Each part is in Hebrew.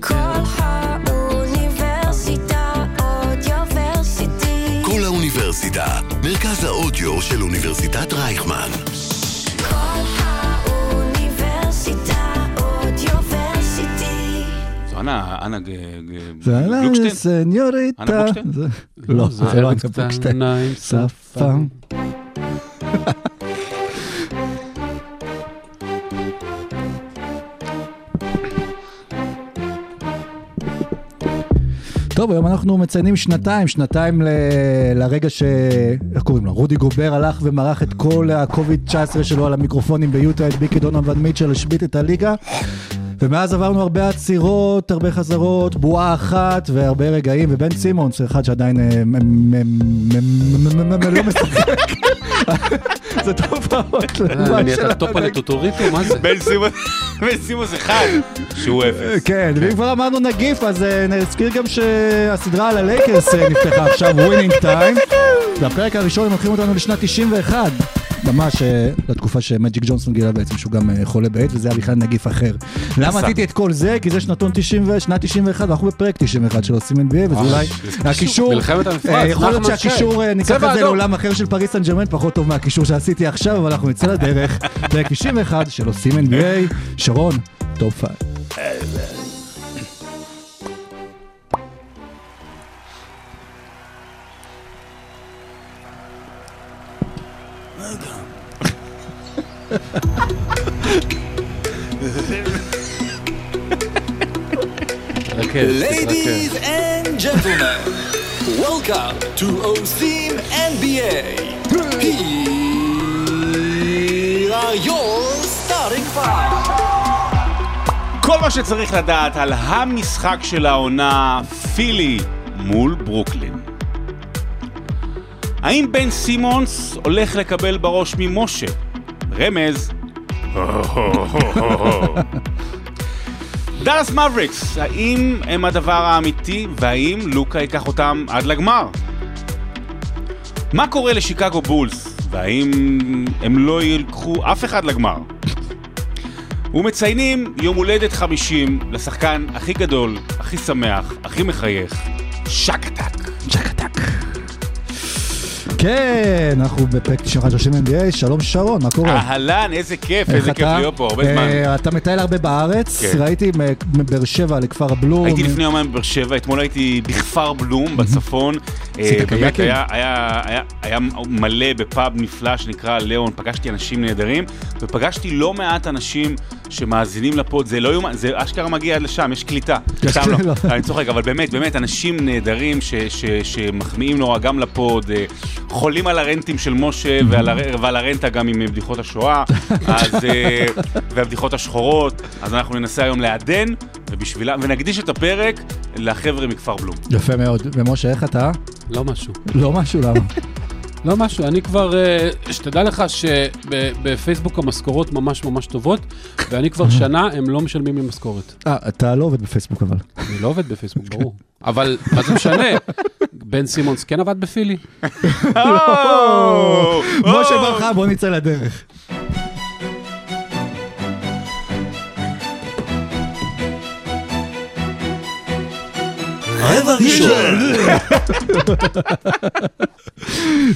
כל האוניברסיטה אודיוורסיטי. כל האוניברסיטה, מרכז האודיו של אוניברסיטת רייכמן. כל האוניברסיטה אודיוורסיטי. זו אנה, גלוקשטיין? סניוריטה. אנה בוקשטיין? זה- לא, זה לא ארץ בוקשטיין. קטנה עם שפם. טוב, היום אנחנו מציינים שנתיים, שנתיים ל... לרגע ש... איך קוראים לו? רודי גובר הלך ומרח את כל ה-COVID-19 שלו על המיקרופונים ביוטה, הדביק את דונלד ון מיטשל, השבית את הליגה. ומאז עברנו הרבה עצירות, הרבה חזרות, בועה אחת והרבה רגעים, ובן סימונס, אחד שעדיין אה, לא משחק. זה תופעות. אה, אני אתה טופ על הטוטוריטו, מה זה? בן סימוס, אחד, שהוא אפס. כן, ואם כבר אמרנו נגיף, אז אה, נזכיר גם שהסדרה על הלייקרס אה, נפתחה עכשיו, Winning Time. והפרק הראשון הם לוקחים אותנו לשנת 91. ממש אה, לתקופה שמג'יק ג'ונסון גילה בעצם שהוא גם אה, חולה באיידס וזה היה בכלל נגיף אחר. למה עשיתי את כל זה? כי זה שנתון 90 ו- שנת 91 ואנחנו בפרק 91 של עושים NBA וזה אולי הקישור, אה, יכול להיות. שהקישור אה, ניקח את זה. לעולם אחר של פריס סן ג'רמן פחות טוב מהקישור שעשיתי עכשיו אבל אנחנו נצא לדרך. פרק 91 של עושים NBA, שרון, טופ 5. Ladies and gentlemen, welcome to OSIM NBA. Here are your starting five. כל מה שצריך לדעת על המשחק של העונה, פילי מול ברוקלין. האם בן סימונס הולך לקבל בראש ממשה? רמז. דאלאס מבריקס, האם הם הדבר האמיתי, והאם לוקה ייקח אותם עד לגמר? מה קורה לשיקגו בולס, והאם הם לא ייקחו אף אחד לגמר? ומציינים יום הולדת 50 לשחקן הכי גדול, הכי שמח, הכי מחייך, שקטק. צ'קטק. כן, אנחנו בפרק 91 של NBA, שלום שרון, מה קורה? אהלן, איזה כיף, איזה כיף? להיות פה, הרבה אה, זמן. אתה מטייל הרבה בארץ, כן. ראיתי מבאר שבע לכפר הבלום. הייתי לפני יומיים בבאר שבע, אתמול הייתי בכפר בלום בצפון. אה, עשית קייקים? היה מלא בפאב נפלא שנקרא ליאון, פגשתי אנשים נהדרים, ופגשתי לא מעט אנשים שמאזינים לפוד, זה לא יאומן, זה אשכרה מגיע עד לשם, יש קליטה. יש סתם לא, קליטה. אני צוחק, אבל באמת, באמת, אנשים נהדרים ש- ש- שמחמיאים נורא גם לפוד, אה, חולים על הרנטים של משה ועל הר- ועל הרנטה גם עם בדיחות השואה, אז, אה, והבדיחות השחורות, אז אנחנו ננסה היום לעדן, ובשבילם, ונקדיש את הפרק לחבר'ה מכפר בלום. יפה מאוד. ומשה, איך אתה? לא משהו. לא משהו, למה? לא משהו, אני כבר, אה, שתדע לך שבפייסבוק המשכורות ממש ממש טובות, ואני כבר שנה, הם לא משלמים לי משכורת. אה, אתה לא עובד בפייסבוק אבל. אני לא עובד בפייסבוק, ברור. אבל מה זה משנה? בן סימונס כן עבד בפילי? משה ברכה, בוא נצא לדרך. רבע ראשון.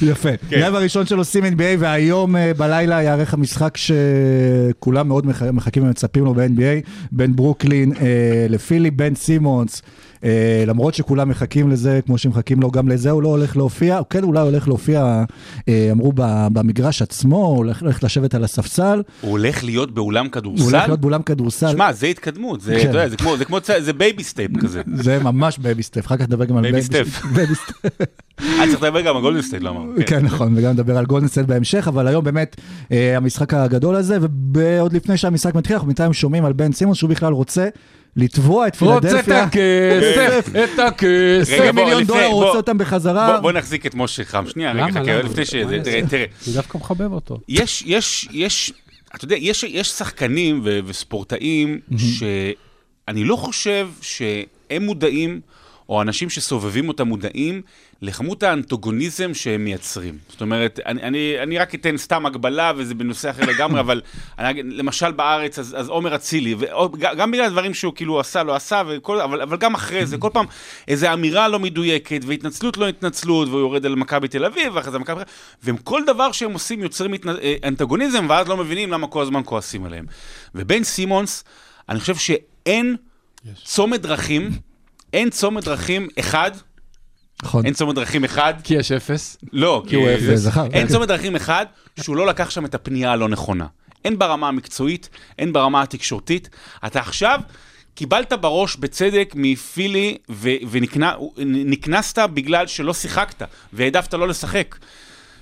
יפה. רבע הראשון של עושים NBA, והיום אה, בלילה יארך המשחק שכולם מאוד מח- מחכים ומצפים לו ב-NBA, בין ברוקלין אה, לפילי, בן סימונס. אה, למרות שכולם מחכים לזה, כמו שמחכים לו גם לזה, הוא לא הולך להופיע, הוא כן אולי הולך להופיע, אה, אמרו במגרש עצמו, הוא הולך, הולך לשבת על הספסל, הוא הולך להיות באולם הוא הולך כדורסל? להיות באולם כדורסל. שמע, זה התקדמות, זה, כן. אתה יודע, זה כמו, זה כמו, זה baby step כזה. זה ממש baby Steph, אחר כך נדבר גם על baby Steph. baby Steph. אני צריך לדבר גם על גולדן סטייט, לא אמר. כן, נכון, וגם נדבר על גולדן סטייט בהמשך, אבל היום באמת אה, המשחק הגדול הזה, ועוד לפני שהמשחק מתחיל, אנחנו בינתיים שומעים על בן סימונס שהוא בכלל רוצה לתבוע את רוצה את פילדלפיה. הכסף, את הכסף. רגע, 20 בוא, מיליון דולר, הוא רוצה אותם בחזרה. בוא, נחזיק את משה חם. שנייה, רגע? חכה? לפני ש... תראה? תראה, אני דווקא מחבב אותו. יש, יש, יש, אתה יודע, יש, יש שחקנים וספורטאים שאני לא חושב שהם מודעים, או אנשים שסובבים אותם מודעים לכמות האנטוגוניזם שהם מייצרים. זאת אומרת, אני, אני, אני רק אתן סתם הגבלה, וזה בנושא אחר לגמרי, אבל אני, למשל בארץ, אז, אז עומר אצילי, גם בגלל הדברים שהוא כאילו עשה, לא עשה, וכל, אבל, אבל גם אחרי זה, כל פעם איזו אמירה לא מדויקת, והתנצלות לא התנצלות, והוא יורד על מכבי תל אביב, ואחרי זה מכבי... וכל דבר שהם עושים יוצרים התנ... אה, אנטגוניזם, ואז לא מבינים למה כל הזמן כועסים עליהם. ובן סימונס, אני חושב שאין צומת דרכים, אין צומת דרכים אחד, נכון. אין צומת דרכים אחד, כי יש אפס. לא, כי הוא אפס. זכר, אין כן. צומת דרכים אחד שהוא לא לקח שם את הפנייה הלא נכונה. הן ברמה המקצועית, הן ברמה התקשורתית. אתה עכשיו קיבלת בראש בצדק מפילי ונקנסת בגלל שלא שיחקת והעדפת לא לשחק.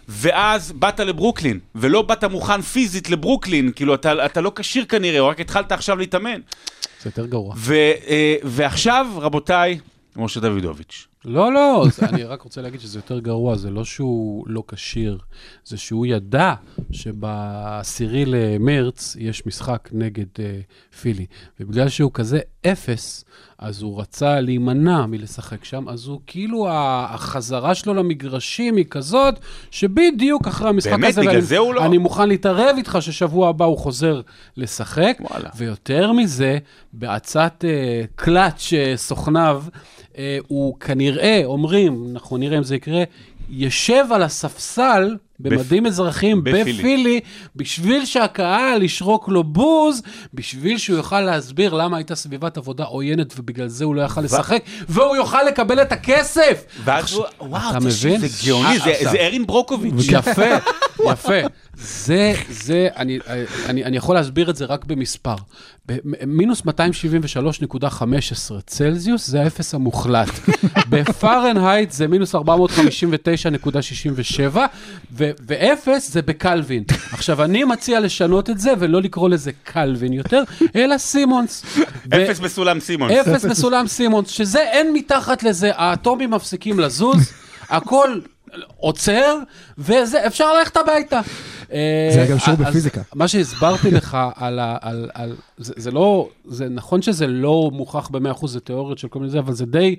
ואז באת לברוקלין, ולא באת מוכן פיזית לברוקלין, כאילו אתה, אתה לא כשיר כנראה, או רק התחלת עכשיו להתאמן. זה יותר גרוע. ו, אה, ועכשיו, רבותיי, משה דוידוביץ'. לא, לא, אני רק רוצה להגיד שזה יותר גרוע, זה לא שהוא לא כשיר, זה שהוא ידע שבעשירי למרץ יש משחק נגד uh, פילי, ובגלל שהוא כזה אפס, אז הוא רצה להימנע מלשחק שם, אז הוא כאילו, החזרה שלו למגרשים היא כזאת, שבדיוק אחרי המשחק באמת? הזה, בגלל ואני- זה הוא לא- אני מוכן להתערב איתך ששבוע הבא הוא חוזר לשחק, וואלה. ויותר מזה, בעצת uh, קלאץ' uh, סוכניו, uh, הוא כנראה, אומרים, אנחנו נראה אם זה יקרה, ישב על הספסל במדים אזרחיים בפילי. בפילי, בשביל שהקהל ישרוק לו בוז, בשביל שהוא יוכל להסביר למה הייתה סביבת עבודה עוינת ובגלל זה הוא לא יכל לשחק, והוא יוכל לקבל את הכסף. ואז הוא, וואו, אתה מבין? זה גאוני, זה- זה ארין ברוקוביץ'. יפה, יפה. זה, זה, אני, אני, אני יכול להסביר את זה רק במספר. מינוס 273.15 צלזיוס זה האפס המוחלט. בפארנהייט זה מינוס 459.67, ו- ואפס זה בקלווין. עכשיו, אני מציע לשנות את זה ולא לקרוא לזה קלווין יותר, אלא סימונס. אפס בסולם סימון. אפס בסולם סימונס, שזה אין מתחת לזה, האטומים מפסיקים לזוז, הכל עוצר, וזה, אפשר ללכת הביתה. זה גם שיעור בפיזיקה. מה שהסברתי לך על ה... על, על, זה, זה לא, זה נכון שזה לא מוכח ב-100%, זה תיאוריות של כל מיני זה, אבל זה די,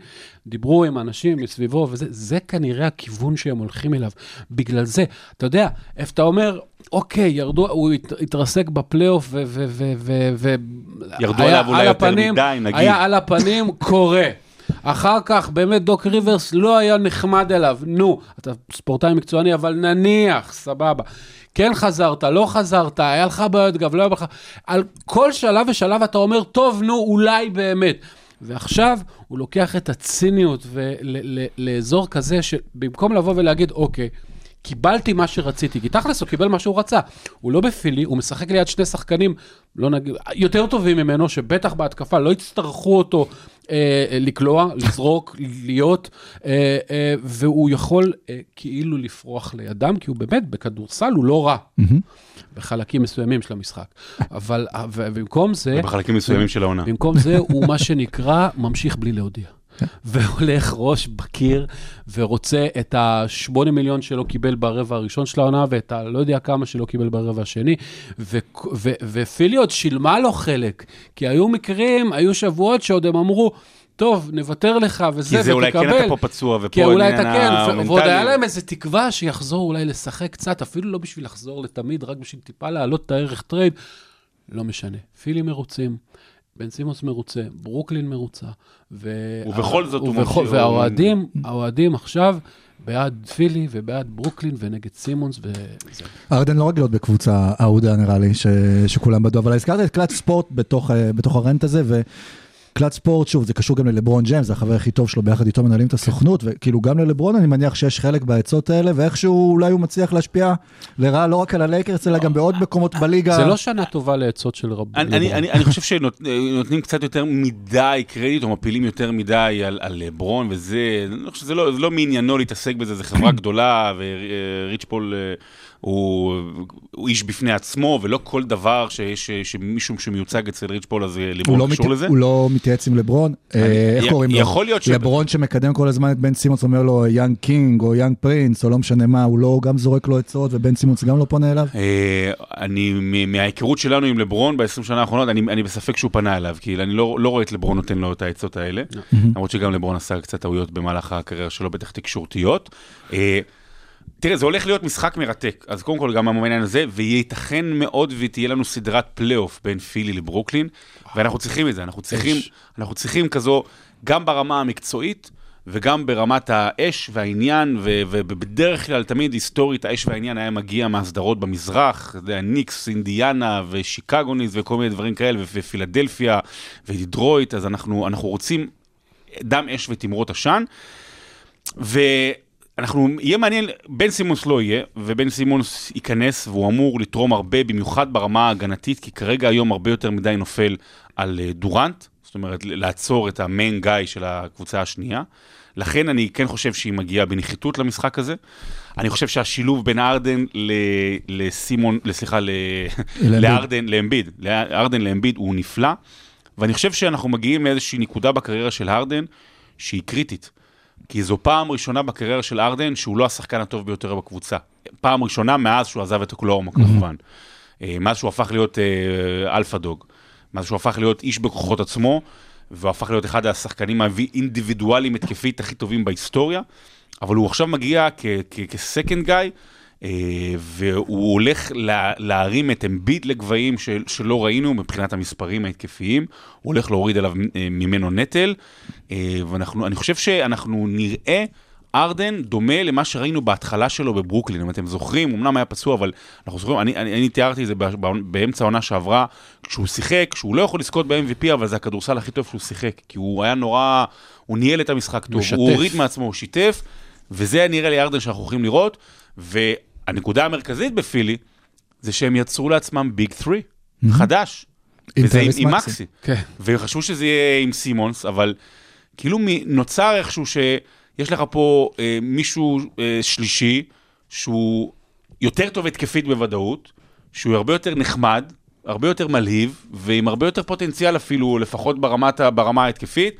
דיברו עם אנשים מסביבו, וזה זה כנראה הכיוון שהם הולכים אליו. בגלל זה, אתה יודע, איפה אתה אומר, אוקיי, ירדו, הוא הת- התרסק בפלייאוף, ו... ו, ו, ו, ו ירדו עליו אולי על יותר הפנים- מדי, נגיד. היה על הפנים, קורה. אחר כך, באמת, דוק ריברס לא היה נחמד אליו. נו, אתה ספורטאי מקצועני, אבל נניח, סבבה. כן חזרת, לא חזרת, היה לך בעיות גב, לא היה לך... על כל שלב ושלב אתה אומר, טוב, נו, אולי באמת. ועכשיו הוא לוקח את הציניות ול- לאזור כזה, שבמקום לבוא ולהגיד, אוקיי, קיבלתי מה שרציתי, כי תכלס הוא קיבל מה שהוא רצה. הוא לא בפילי, הוא משחק ליד שני שחקנים, לא נגיד, יותר טובים ממנו, שבטח בהתקפה לא יצטרכו אותו לקלוע, לזרוק, להיות, אה, אה, והוא יכול אה, כאילו לפרוח לידם, כי הוא באמת, בכדורסל הוא לא רע, בחלקים מסוימים של המשחק. אבל, אה, ובמקום זה... בחלקים מסוימים של העונה. במקום זה הוא מה שנקרא ממשיך בלי להודיע. והולך ראש בקיר ורוצה את ה-8 מיליון שלא קיבל ברבע הראשון של העונה ואת ה-לא יודע כמה שלא קיבל ברבע השני. ופילי עוד שילמה לו חלק, כי היו מקרים, היו שבועות שעוד הם אמרו, טוב, נוותר לך וזה, כי זה אולי כן ותקבל." אתה פה פצוע, ופה כי אולי אתה כן, המנטלי. ועוד היה להם איזה תקווה שיחזור אולי לשחק קצת, אפילו לא בשביל לחזור לתמיד, רק בשביל טיפה להעלות את הערך trade. לא משנה. פילי מרוצים, בן סימונס מרוצה, ברוקלין מרוצה. ו... ובכל זאת הוא ובכל- ממשיך- והאוהדים, האוהדים עכשיו בעד פילי ובעד ברוקלין ונגד סימונס וזה. ארדן לא רגיל להיות בקבוצה אהודה נראה לי, ש... שכולם בעדו, אבל הזכרת את קלאץ' ספורט בתוך, אה, בתוך ה rant הזה, וקלאץ' ספורט, שוב, זה קשור גם ללברון ג'יימס, זה החבר הכי טוב שלו, ביחד איתו מנהלים את הסוכנות, וכאילו גם ללברון אני מניח שיש חלק בעצות האלה, ואיכשהו אולי הוא מצליח להשפיע לרעה לא רק על הלייקרס, אלא גם בעוד מקומות בליגה. זה לא שנה טובה לעצות של רב... אני, לברון. חושב שנותנים קצת יותר מדי קרדיט, או מפילים יותר מדי על, על ברון, וזה, אני חושב שזה לא, זה לא מעניינו להתעסק בזה, זו חברה גדולה, וריץ' פול אה, הוא, הוא איש בפני עצמו, ולא כל דבר שיש, שמישהו שמיוצג אצל ריץ' פול, אז לברון לא, קשור מת... לזה. הוא לא מתייעץ עם לברון, אה, איך י- קוראים לו? יכול להיות ש- לברון שמקדם כל הזמן את בן סימונס, אומר לו young king או young prince, או לא משנה מה, הוא לא גם זורק לו עצות, ובן סימונס גם לא פונה אליו? אה, אני, מההיכרות שלנו עם לברון ב-20 שנה האחרונות, אני, אני בספק שהוא פנה אליו, כי אני לא, לא רואה את לברון נותן לו את העצות האלה, למרות שגם לברון עשה קצת טעויות במהלך הקריירה שלו, בטח תקשורתיות. אה, תראה, זה הולך להיות משחק מרתק, אז קודם כל גם המעניין הזה, וייתכן מאוד ותהיה לנו סדרת פלייאוף בין פילי לברוקלין, ואנחנו צריכים את זה, אנחנו צריכים, אנחנו צריכים כזו, גם ברמה המקצועית, וגם ברמת האש והעניין, ו- ובדרך כלל תמיד היסטורית האש והעניין היה מגיע מהסדרות במזרח, אתה יודע, ניקס, אינדיאנה ושיקגו ניקס וכל מיני דברים כאלה, ו- ופילדלפיה ודידרויט, אז אנחנו, אנחנו רוצים דם אש ותמרות עשן. ואנחנו, יהיה מעניין, בן סימונס לא יהיה, ובן סימונס ייכנס והוא אמור לתרום הרבה, במיוחד ברמה ההגנתית, כי כרגע היום הרבה יותר מדי נופל על אה, דורנט, זאת אומרת, לעצור את המיין גיא של הקבוצה השנייה. לכן אני כן חושב שהיא מגיעה בנחיתות למשחק הזה. אני חושב שהשילוב בין ארדן ל- לסימון, סליחה, ל-. לארדן, לאמביד, לארדן לאמביד הוא נפלא, ואני חושב שאנחנו מגיעים לאיזושהי נקודה בקריירה של ארדן שהיא קריטית. כי זו פעם ראשונה בקריירה של ארדן שהוא לא השחקן הטוב ביותר בקבוצה. פעם ראשונה מאז שהוא עזב את אוקלהומה כמובן. אה, מאז שהוא הפך להיות אה, alpha dog. מאז שהוא הפך להיות איש בכוחות עצמו, והוא הפך להיות אחד השחקנים האינדיבידואליים התקפית הכי טובים בהיסטוריה. אבל הוא עכשיו מגיע כסקנד גיא, והוא הולך לה, להרים את אמביד לגבהים של, שלא ראינו מבחינת המספרים ההתקפיים, הוא הולך להוריד עליו אה, ממנו נטל, אה, ואני חושב שאנחנו נראה ארדן דומה למה שראינו בהתחלה שלו בברוקלין, אם אתם זוכרים, אמנם היה פצוע, אבל אנחנו זוכרים, אני, אני, אני תיארתי את זה באמצע העונה שעברה, כשהוא שיחק, שהוא לא יכול לזכות ב-MVP, אבל זה הכדורסל הכי טוב שהוא שיחק, כי הוא היה נורא, הוא ניהל את המשחק טוב, משתף. הוא הוריד מעצמו, הוא שיתף, וזה נראה לי ארדן שאנחנו הולכים לראות, והנקודה המרכזית בפילי, זה שהם יצרו לעצמם ביג 3, חדש, עם וזה עם, עם מקסי. כן. וחשבו שזה יהיה עם סימונס, אבל כאילו נוצר איכשהו שיש לך פה אה, מישהו אה, שלישי, שהוא יותר טוב התקפית בוודאות, שהוא הרבה יותר נחמד, הרבה יותר מלהיב, ועם הרבה יותר פוטנציאל אפילו, לפחות ברמת, ברמה ההתקפית,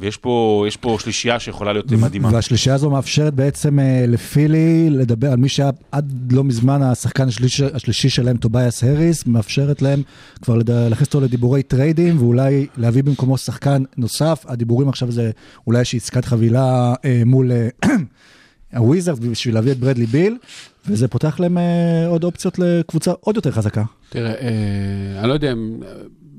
ויש פה, יש פה שלישייה שיכולה להיות מדהימה. והשלישייה הזו מאפשרת בעצם אה, לפילי לדבר על מי שהיה עד לא מזמן השחקן השלישי, השלישי שלהם, טוביאס האריס, מאפשרת להם כבר להכניס אותו לדיבורי טריידים, ואולי להביא במקומו שחקן נוסף. הדיבורים עכשיו זה אולי איזושהי עסקת חבילה אה, מול אה, הוויזארדס בשביל להביא את ברדלי ביל, וזה פותח להם אה, עוד אופציות לקבוצה עוד יותר חזקה. תראה, אה, אני לא יודע אם...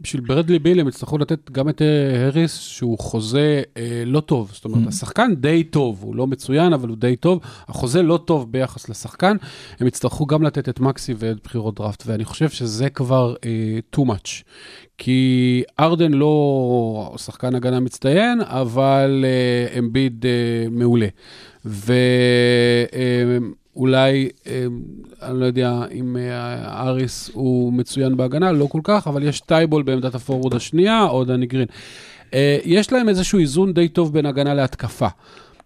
אה, בשביל ברדלי ביל הם יצטרכו לתת גם את אה, הריס, שהוא חוזה אה, לא טוב. זאת אומרת, השחקן די טוב, הוא לא מצוין, אבל הוא די טוב. החוזה לא טוב ביחס לשחקן. הם יצטרכו גם לתת את מקסי ואת בחירות דראפט, ואני חושב שזה כבר אה, too much. כי ארדן לא שחקן הגנה מצטיין, אבל אה, אמביד אה, מעולה. ואולי, אה, אני לא יודע אם אה, האריס הוא מצוין בהגנה, לא כל כך, אבל יש טייבול בעמדת ה forward השנייה, או דני גרין. אה, יש להם איזשהו איזון די טוב בין הגנה להתקפה.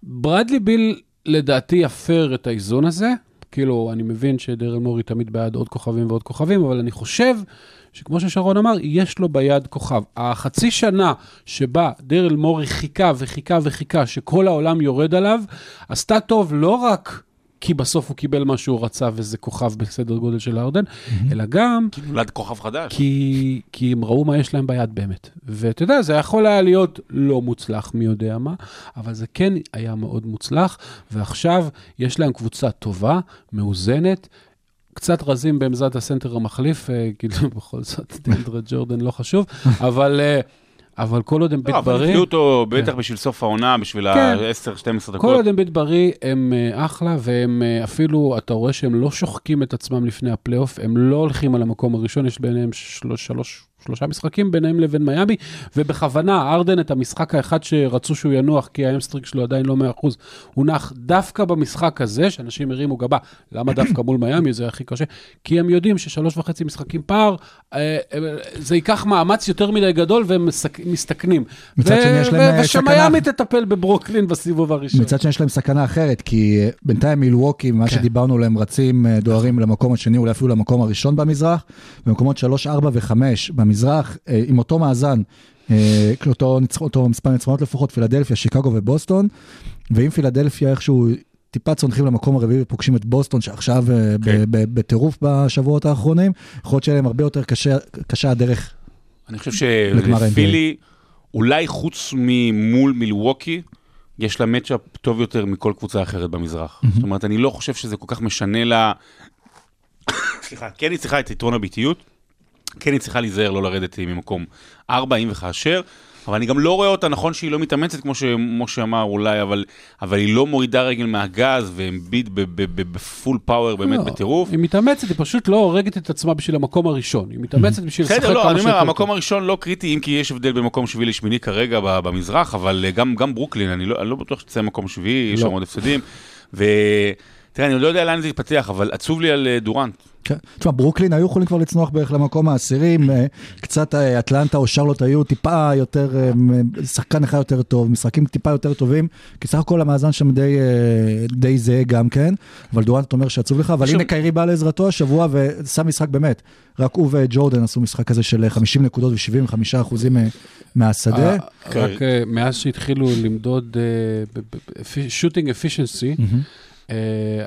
ברדלי ביל, לדעתי, יפר את האיזון הזה. כאילו, אני מבין שדרל מורי תמיד בעד עוד כוכבים ועוד כוכבים, אבל אני חושב שכמו ששרון אמר, יש לו ביד כוכב. החצי שנה שבה דרל מורי חיכה וחיכה וחיכה, שכל העולם יורד עליו, עשתה טוב לא רק כי בסוף הוא קיבל מה שהוא רצה וזה כוכב בסדר גודל של ארדן, אלא גם נולד כוכב חדש. כי, כי הם ראו מה יש להם ביד באמת. ואתה יודע, זה יכול היה להיות לא מוצלח, מי יודע מה, אבל זה כן היה מאוד מוצלח, ועכשיו יש להם קבוצה טובה, מאוזנת. קצת רזים בעמדת הסנטר המחליף, אה, כאילו בכל זאת דנדרה ג'ורדן לא חשוב, אבל, אה, אבל כל עוד הם לא, אבל בריא, הביאו אותו בטח בשביל סוף העונה, בשביל כן. ה-10-12 כל דקות. עוד הם ביט בריא, הם אה, אחלה, והם אה, אפילו, אתה רואה שהם לא שוחקים את עצמם לפני הפלייאוף, הם לא הולכים על המקום הראשון, יש ביניהם שלוש שלושה משחקים ביניהם לבין מיאמי, ובכוונה, ארדן, את המשחק האחד שרצו שהוא ינוח, כי האמסטריק שלו עדיין לא 100%, הוא נח דווקא במשחק הזה, שאנשים הרימו גבה, למה דווקא מול מיאמי, זה הכי קשה? כי הם יודעים ששלוש וחצי משחקים פער, אה, אה, זה ייקח מאמץ יותר מדי גדול, והם מסתכנים. מצד ו- שני, יש להם, ו- אה, ושמיאמי. תטפל בברוקלין בסיבוב הראשון. מצד שני יש להם סכנה אחרת, כי בינתיים מילווקי, ממה כן. שדיברנו עליהם, רצים דוהרים למקום השני, אולי אפילו למקום הראשון במזרח, במקומות 3, 4 ו-5 במזרח, אה, עם אותו מאזן, אה, אותו, אותו מספר ניצחונות לפחות, פילדלפיה, שיקגו ובוסטון, ואם פילדלפיה איכשהו טיפה צונחים למקום הרביעי ופוגשים את בוסטון, שעכשיו אה, ב- כן. בטירוף בשבועות האחרונים, יכול להיות שיהיה להם הרבה יותר קשה, קשה הדרך. אני חושב שפילי, אולי חוץ ממול מילווקי, יש לה מצ'אפ טוב יותר מכל קבוצה אחרת במזרח. זאת אומרת, אני לא חושב שזה כל כך משנה לה... סליחה, כן היא צריכה את יתרון הביטיות, כן היא צריכה להיזהר לא לרדת ממקום 4 אם וכאשר, אבל אני גם לא רואה אותה, נכון שהיא לא מתאמצת כמו שמשה אמר אולי, אבל, אבל היא לא מורידה רגל מהגז ואמביט ב- בפול פאוור באמת לא, בטירוף. היא מתאמצת, היא פשוט לא הורגת את עצמה בשביל המקום הראשון. היא מתאמצת בשביל לשחק כמה בסדר, שיותר. לא, אני אומר. המקום הראשון לא קריטי, אם כי יש הבדל בין מקום שביעי לשמיני כרגע במזרח, אבל אה, גם, גם ברוקלין, אני לא, אני לא בטוח שתצא מקום שביעי, יש לא. שם עוד הפסדים. ותראה, אני עוד לא יודע לאן זה יתפתח, אבל עצוב לי על אה, דורנט. כן. תשמע, ברוקלין היו יכולים כבר לצנוח בערך למקום העשירי, עם, אה, קצת אה, אטלנטה או שרלוט היו טיפה יותר, שחקן אחד יותר טוב, משחקים טיפה יותר טובים, כי סך הכל המאזן שם די, די זהה גם כן, אבל דורנט אומר שעצוב לך, אבל עכשיו- הנה קיירי בא לעזרתו השבוע ושם משחק באמת, רק הוא וג'ורדן עשו משחק כזה של 50 נקודות ו-75 אחוזים מהשדה. רק מאז שהתחילו למדוד שוטינג אפישנסי,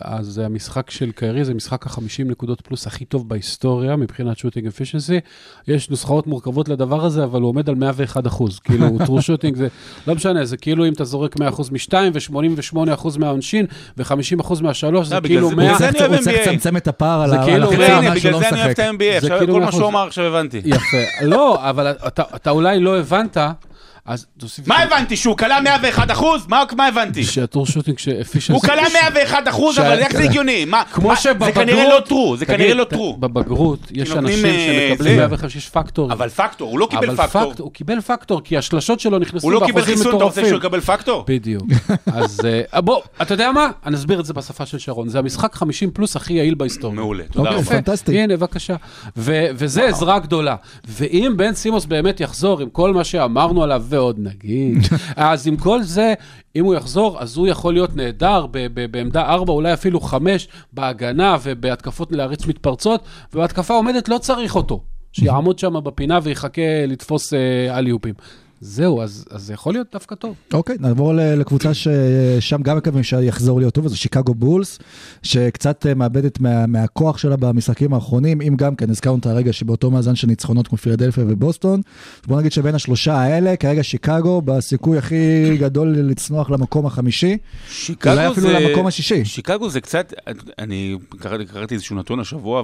אז המשחק של קיירי זה משחק ה-50 נקודות פלוס הכי טוב בהיסטוריה מבחינת שוטינג אפישנסי. יש נוסחאות מורכבות לדבר הזה, אבל הוא עומד על 101 אחוז. כאילו, טרו שוטינג זה, לא משנה, זה כאילו אם אתה זורק 100 אחוז מ-2 ו-88 אחוז מהעונשין ו-50 אחוז מהשלוש, זה לא, בגלל כאילו זה- 100... בגלל זה אני אוהב הוא צריך. לצמצם את הפער על זה ה- על תראה, החצי הנה, העונה שהוא בגלל לא זה אני אוהב את משחק. ה-NBA, זה עכשיו כאילו כל מה שהוא. אמר עכשיו הבנתי. יפה. לא, אבל אתה אולי לא הבנת, אז תוסיף... מה הבנתי? שהוא כלה 101 אחוז? מה מה הבנתי? שהטור שוטינג שאפישנסי... הוא כלה 101 אחוז, אבל איך זה הגיוני? מה? כמו שבבגרות... זה כנראה לא טרו, זה כנראה לא טרו. בבגרות יש אנשים אה, שמקבלים זה. 105, יש פקטור. אבל פקטור, הוא לא קיבל אבל פקטור. הוא קיבל פקטור, כי השלשות שלו נכנסו הוא לא קיבל באחוזים חיסון, אתה רוצה מטורפים. שהוא יקבל פקטור? בדיוק. אז אה, בוא, אתה יודע מה? אני אסביר את זה בשפה של שרון. זה המשחק 50 פלוס הכי יעיל בהיסטוריה. מעולה, תודה אוקיי, רבה. פנטסטי. הנה, בבקשה. ו- וזה עזרה גדולה. ואם בן סימוס באמת יחזור עם כל מה שאמרנו עליו, ועוד נגיד, אז עם כל זה, אם הוא יחזור, אז הוא יכול להיות נהדר ב- ב- בעמדה 4, אולי אפילו 5, בהגנה ובהתקפות להריץ מתפרצות, ובהתקפה עומדת לא צריך אותו. שיעמוד שם בפינה ויחכה לתפוס אה, אליופים. זהו, אז אז זה יכול להיות דווקא טוב. אוקיי, נעבור לקבוצה ששם גם מקווים שיחזור להיות טוב, וזה שיקגו בולס, שקצת אה, מאבדת מה, מהכוח שלה במשחקים האחרונים, אם גם כן, הזכרנו את הרגע שבאותו מאזן של ניצחונות כמו פילדלפיה ובוסטון. בוא נגיד שבין השלושה האלה, כרגע שיקגו בסיכוי הכי גדול לצנוח למקום החמישי, שיקגו אולי אפילו זה- למקום השישי. שיקגו זה קצת, אני קראתי, קראתי איזשהו נתון השבוע,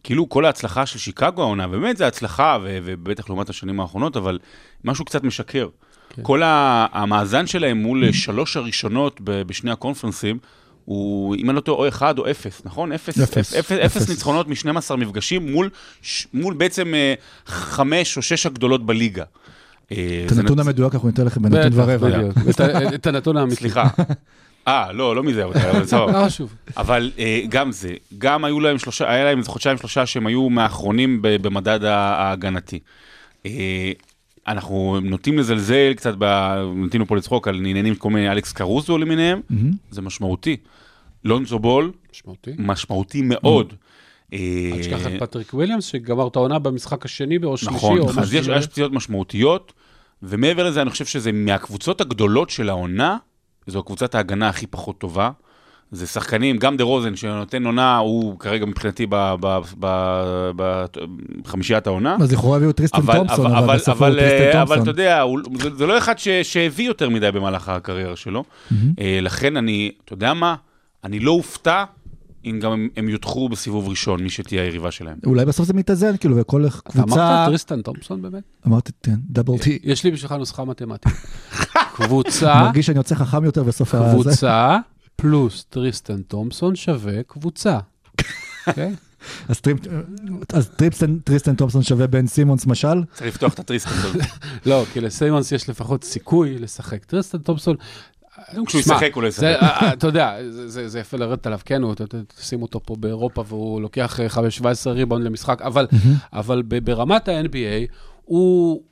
וכאילו כל ההצלחה של שיקגו העונה, באמת זה הצלחה, ו- ובטח לעומת השנים האחרונות, אבל משהו קצת משקר. כן. כל ה- המאזן שלהם מול שלוש הראשונות ב- בשני הקונפרנסים, הוא, אם אני לא טועה, או אחד או אפס, נכון? אפס, אפס, אפס, אפס, אפס. אפס ניצחונות מ-12 מפגשים מול, ש- מול בעצם אה, חמש או שש הגדולות בליגה. אה, את הנתון נת- המדויק אנחנו ניתן לכם בנתון ורבע. את הנתון האמיתי. סליחה. אה, לא, לא מזה, אבל סבבה. לא חשוב. אבל אה, גם זה, גם היו להם שלושה, היה להם איזה חודשיים שלושה שהם היו מהאחרונים ב- במדד ההגנתי. אה, אנחנו נוטים לזלזל קצת, נוטים פה לצחוק על עניינים כל מיני אלכס קרוזו למיניהם. זה משמעותי. לונזו בול, משמעותי. משמעותי מאוד. אה, אל תשכח את פטריק וויליאמס, שגמר את העונה במשחק השני או שלישי. נכון, או אז. יש פציעות משמעותיות, ומעבר לזה, אני חושב שזה מהקבוצות הגדולות של העונה, זו קבוצת ההגנה הכי פחות טובה. זה שחקנים, גם דרוזן, שנותן עונה, הוא כרגע מבחינתי בחמישיית העונה. אז לכאורה הביאו טריסטן תומפסון, אבל, בסוף הוא טריסטן אה, אבל אתה תומפסון. יודע, זה, זה לא אחד שהביא יותר מדי במהלך הקריירה שלו. אה, לכן אני, אתה יודע מה? אני לא אופתע אם גם הם, הם יודחו בסיבוב ראשון, מי שתהיה היריבה שלהם. אולי בסוף זה מתאזן, כאילו, וכל אתה קבוצה... אמרת טריסטן תומפסון באמת? אמרתי, כן, double T. יש לי בשבילך נוסחה מתמטית. קבוצה, מרגיש שאני יוצא חכם יותר בסוף הזה. קבוצה פלוס טריסטן תומפסון שווה קבוצה. אוקיי? אז טריפ- אז טריפסטן- טריסטן תומפסון שווה בן סימונס משל? צריך לפתוח את הטריסטן הזה. לא, כי לסימונס יש לפחות סיכוי לשחק. טריסטן תומפסון... כשהוא שמע, ישחק הוא לא ישחק. זה, אה, אה, אתה יודע, זה- יפה לרדת עליו, כן, תשים אותו פה באירופה והוא לוקח אה, 17 ריבאונד למשחק, אבל ברמת ה-NBA, הוא...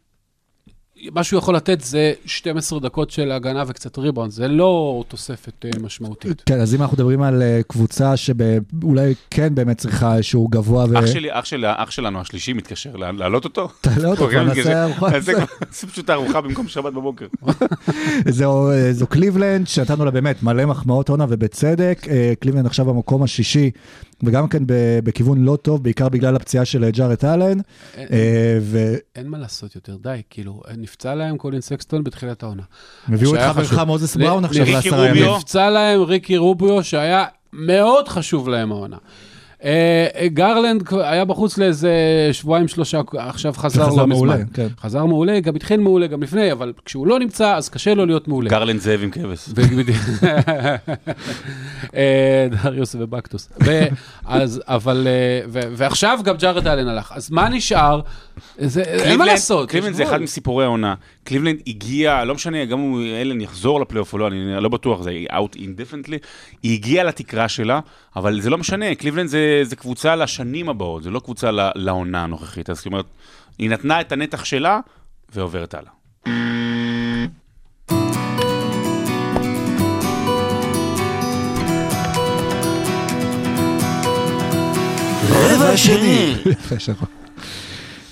מה שהוא יכול לתת זה 12 דקות של הגנה וקצת ריבאונד, זה לא תוספת אה, משמעותית. כן, אז אם אנחנו מדברים על אה, קבוצה שאולי כן באמת צריכה איזשהו גבוה ו... אח שלי, אח של- אח שלנו השלישי מתקשר, לה- להעלות אותו? תעלה אותו, נעשה כבר- נעשה פשוט ארוחה במקום שבת בבוקר. זו, זו קליבלנד שנתנו לה באמת מלא מחמאות עונה ובצדק. אה, קליבלנד עכשיו במקום השישי, וגם כן בכיוון לא טוב, בעיקר בגלל הפציעה של אה, ג'ארט אלן. אין- אה, אין מה לעשות יותר, די, כאילו, נפצע להם קולין סקסטון בתחילת העונה. את שהיה חברך. מוזס בראון עכשיו לעשרה. ימים. נפצע להם ריקי רוביו, שהיה מאוד חשוב להם העונה. אה, גרלנד היה בחוץ לאיזה שבועיים שלושה, עכשיו חזר לא מזמן. כן. חזר מעולה, גם התחיל מעולה גם לפני, אבל כשהוא לא נמצא, אז קשה לו להיות מעולה. גרלנד זאב עם כבש. אה, דריוס ובקטוס. ו- אז, אבל, אה, ו- ועכשיו גם ג'ארד אלן הלך. אז מה נשאר? אין מה לעשות. קליבלנד זה. אחד מסיפורי העונה. קליבלנד הגיע, לא משנה, גם אם אלן יחזור לפלייאוף או לא, אני לא בטוח, זה out indefinitely, היא הגיעה לתקרה שלה, אבל זה לא משנה, קליבלנד זה, זה קבוצה לשנים הבאות, זה לא קבוצה ל- לעונה הנוכחית. אז זאת אומרת, היא נתנה את הנתח שלה ועוברת הלאה. רבע שני.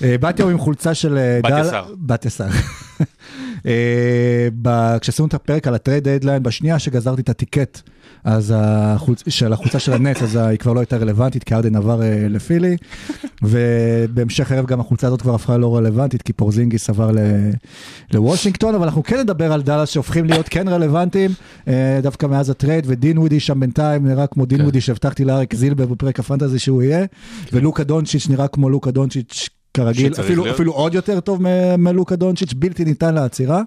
אה, באתי היום עם חולצה של אה. סער. בתיה סער. אה, כשעשינו את הפרק על ה trade deadline, בשנייה שגזרתי את הטיקט אז החולצ... של החולצה של הנץ, אז היא כבר לא הייתה רלוונטית, כי הארדן עבר לפילי, ובהמשך הערב גם החולצה הזאת כבר הפכה לא רלוונטית, כי פורזינגיס עבר ל... לוושינגטון, אבל אנחנו כן נדבר על דאלאס שהופכים להיות כן רלוונטיים, דווקא מאז הטרייד, ודינווידי שם בינתיים נראה כמו דין כן. ווידי שהבטחתי לאריק זילבר בפרק הפנטזי שהוא יהיה, ולוקה דונצ'יץ' נראה כמו לוקה דונצ'יץ' כרגיל, אפילו, להיות. אפילו עוד יותר טוב מ- מלוקה דונצ'יץ', בלתי ניתן לעצירה.